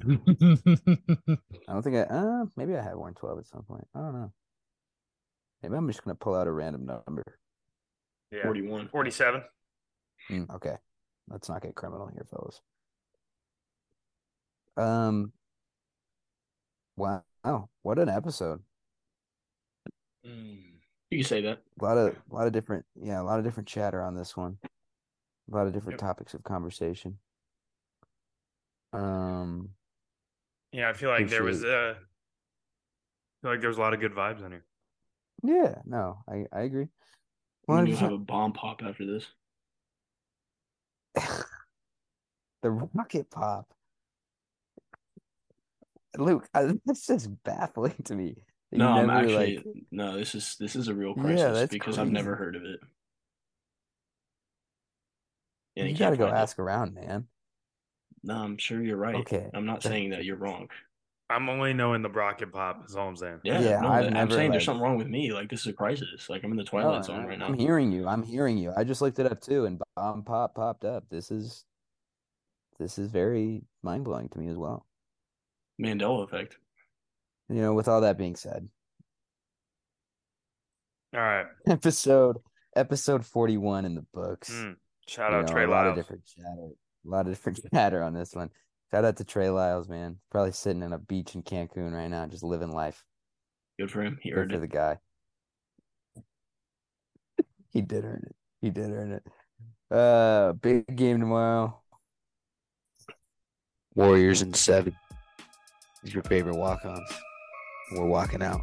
I don't think I. Uh, maybe I had worn twelve at some point. I don't know. Maybe I'm just gonna pull out a random number. Yeah. Forty one. 47. Mm, okay, let's not get criminal here, fellas. Um. Wow, what an episode! You can say that. A lot of, a lot of different, yeah, a lot of different chatter on this one. A lot of different Yep. topics of conversation. Um. Yeah, I feel like there was Appreciate uh feel like there was a lot of good vibes on here. Yeah. No, I I agree. Do hundred have a bomb pop after this. the rocket pop. Luke, I, that's just baffling to me. you No, I'm actually like- no. This is this is a real Yeah, crisis that's because I've never heard of it. And you you gotta go find it. ask around, man. No, I'm sure you're right. Okay. I'm not saying that you're wrong. I'm only knowing the rocket pop, is all I'm saying. Yeah, Yeah, no, I've I'm never, saying there's something wrong with me. Like this is a crisis. Like I'm in the No, twilight zone I- right now. I'm hearing you. I'm hearing you. I just looked it up too, and bomb pop popped up. This is, this is very mind blowing to me as well. Mandela effect. You know, with all that being said, All right. episode episode forty one in the books. Mm. Shout You out know, Trey a lot of different chatter, a lot of different chatter on this one. Shout out to Trey Lyles, man. Probably sitting in a beach in Cancun right now, just living life. Good for him. He Good earned for it. the guy. he did earn it. He did earn it. Uh, big game tomorrow. Warriors in seven. These are your favorite walk-ons. We're walking out.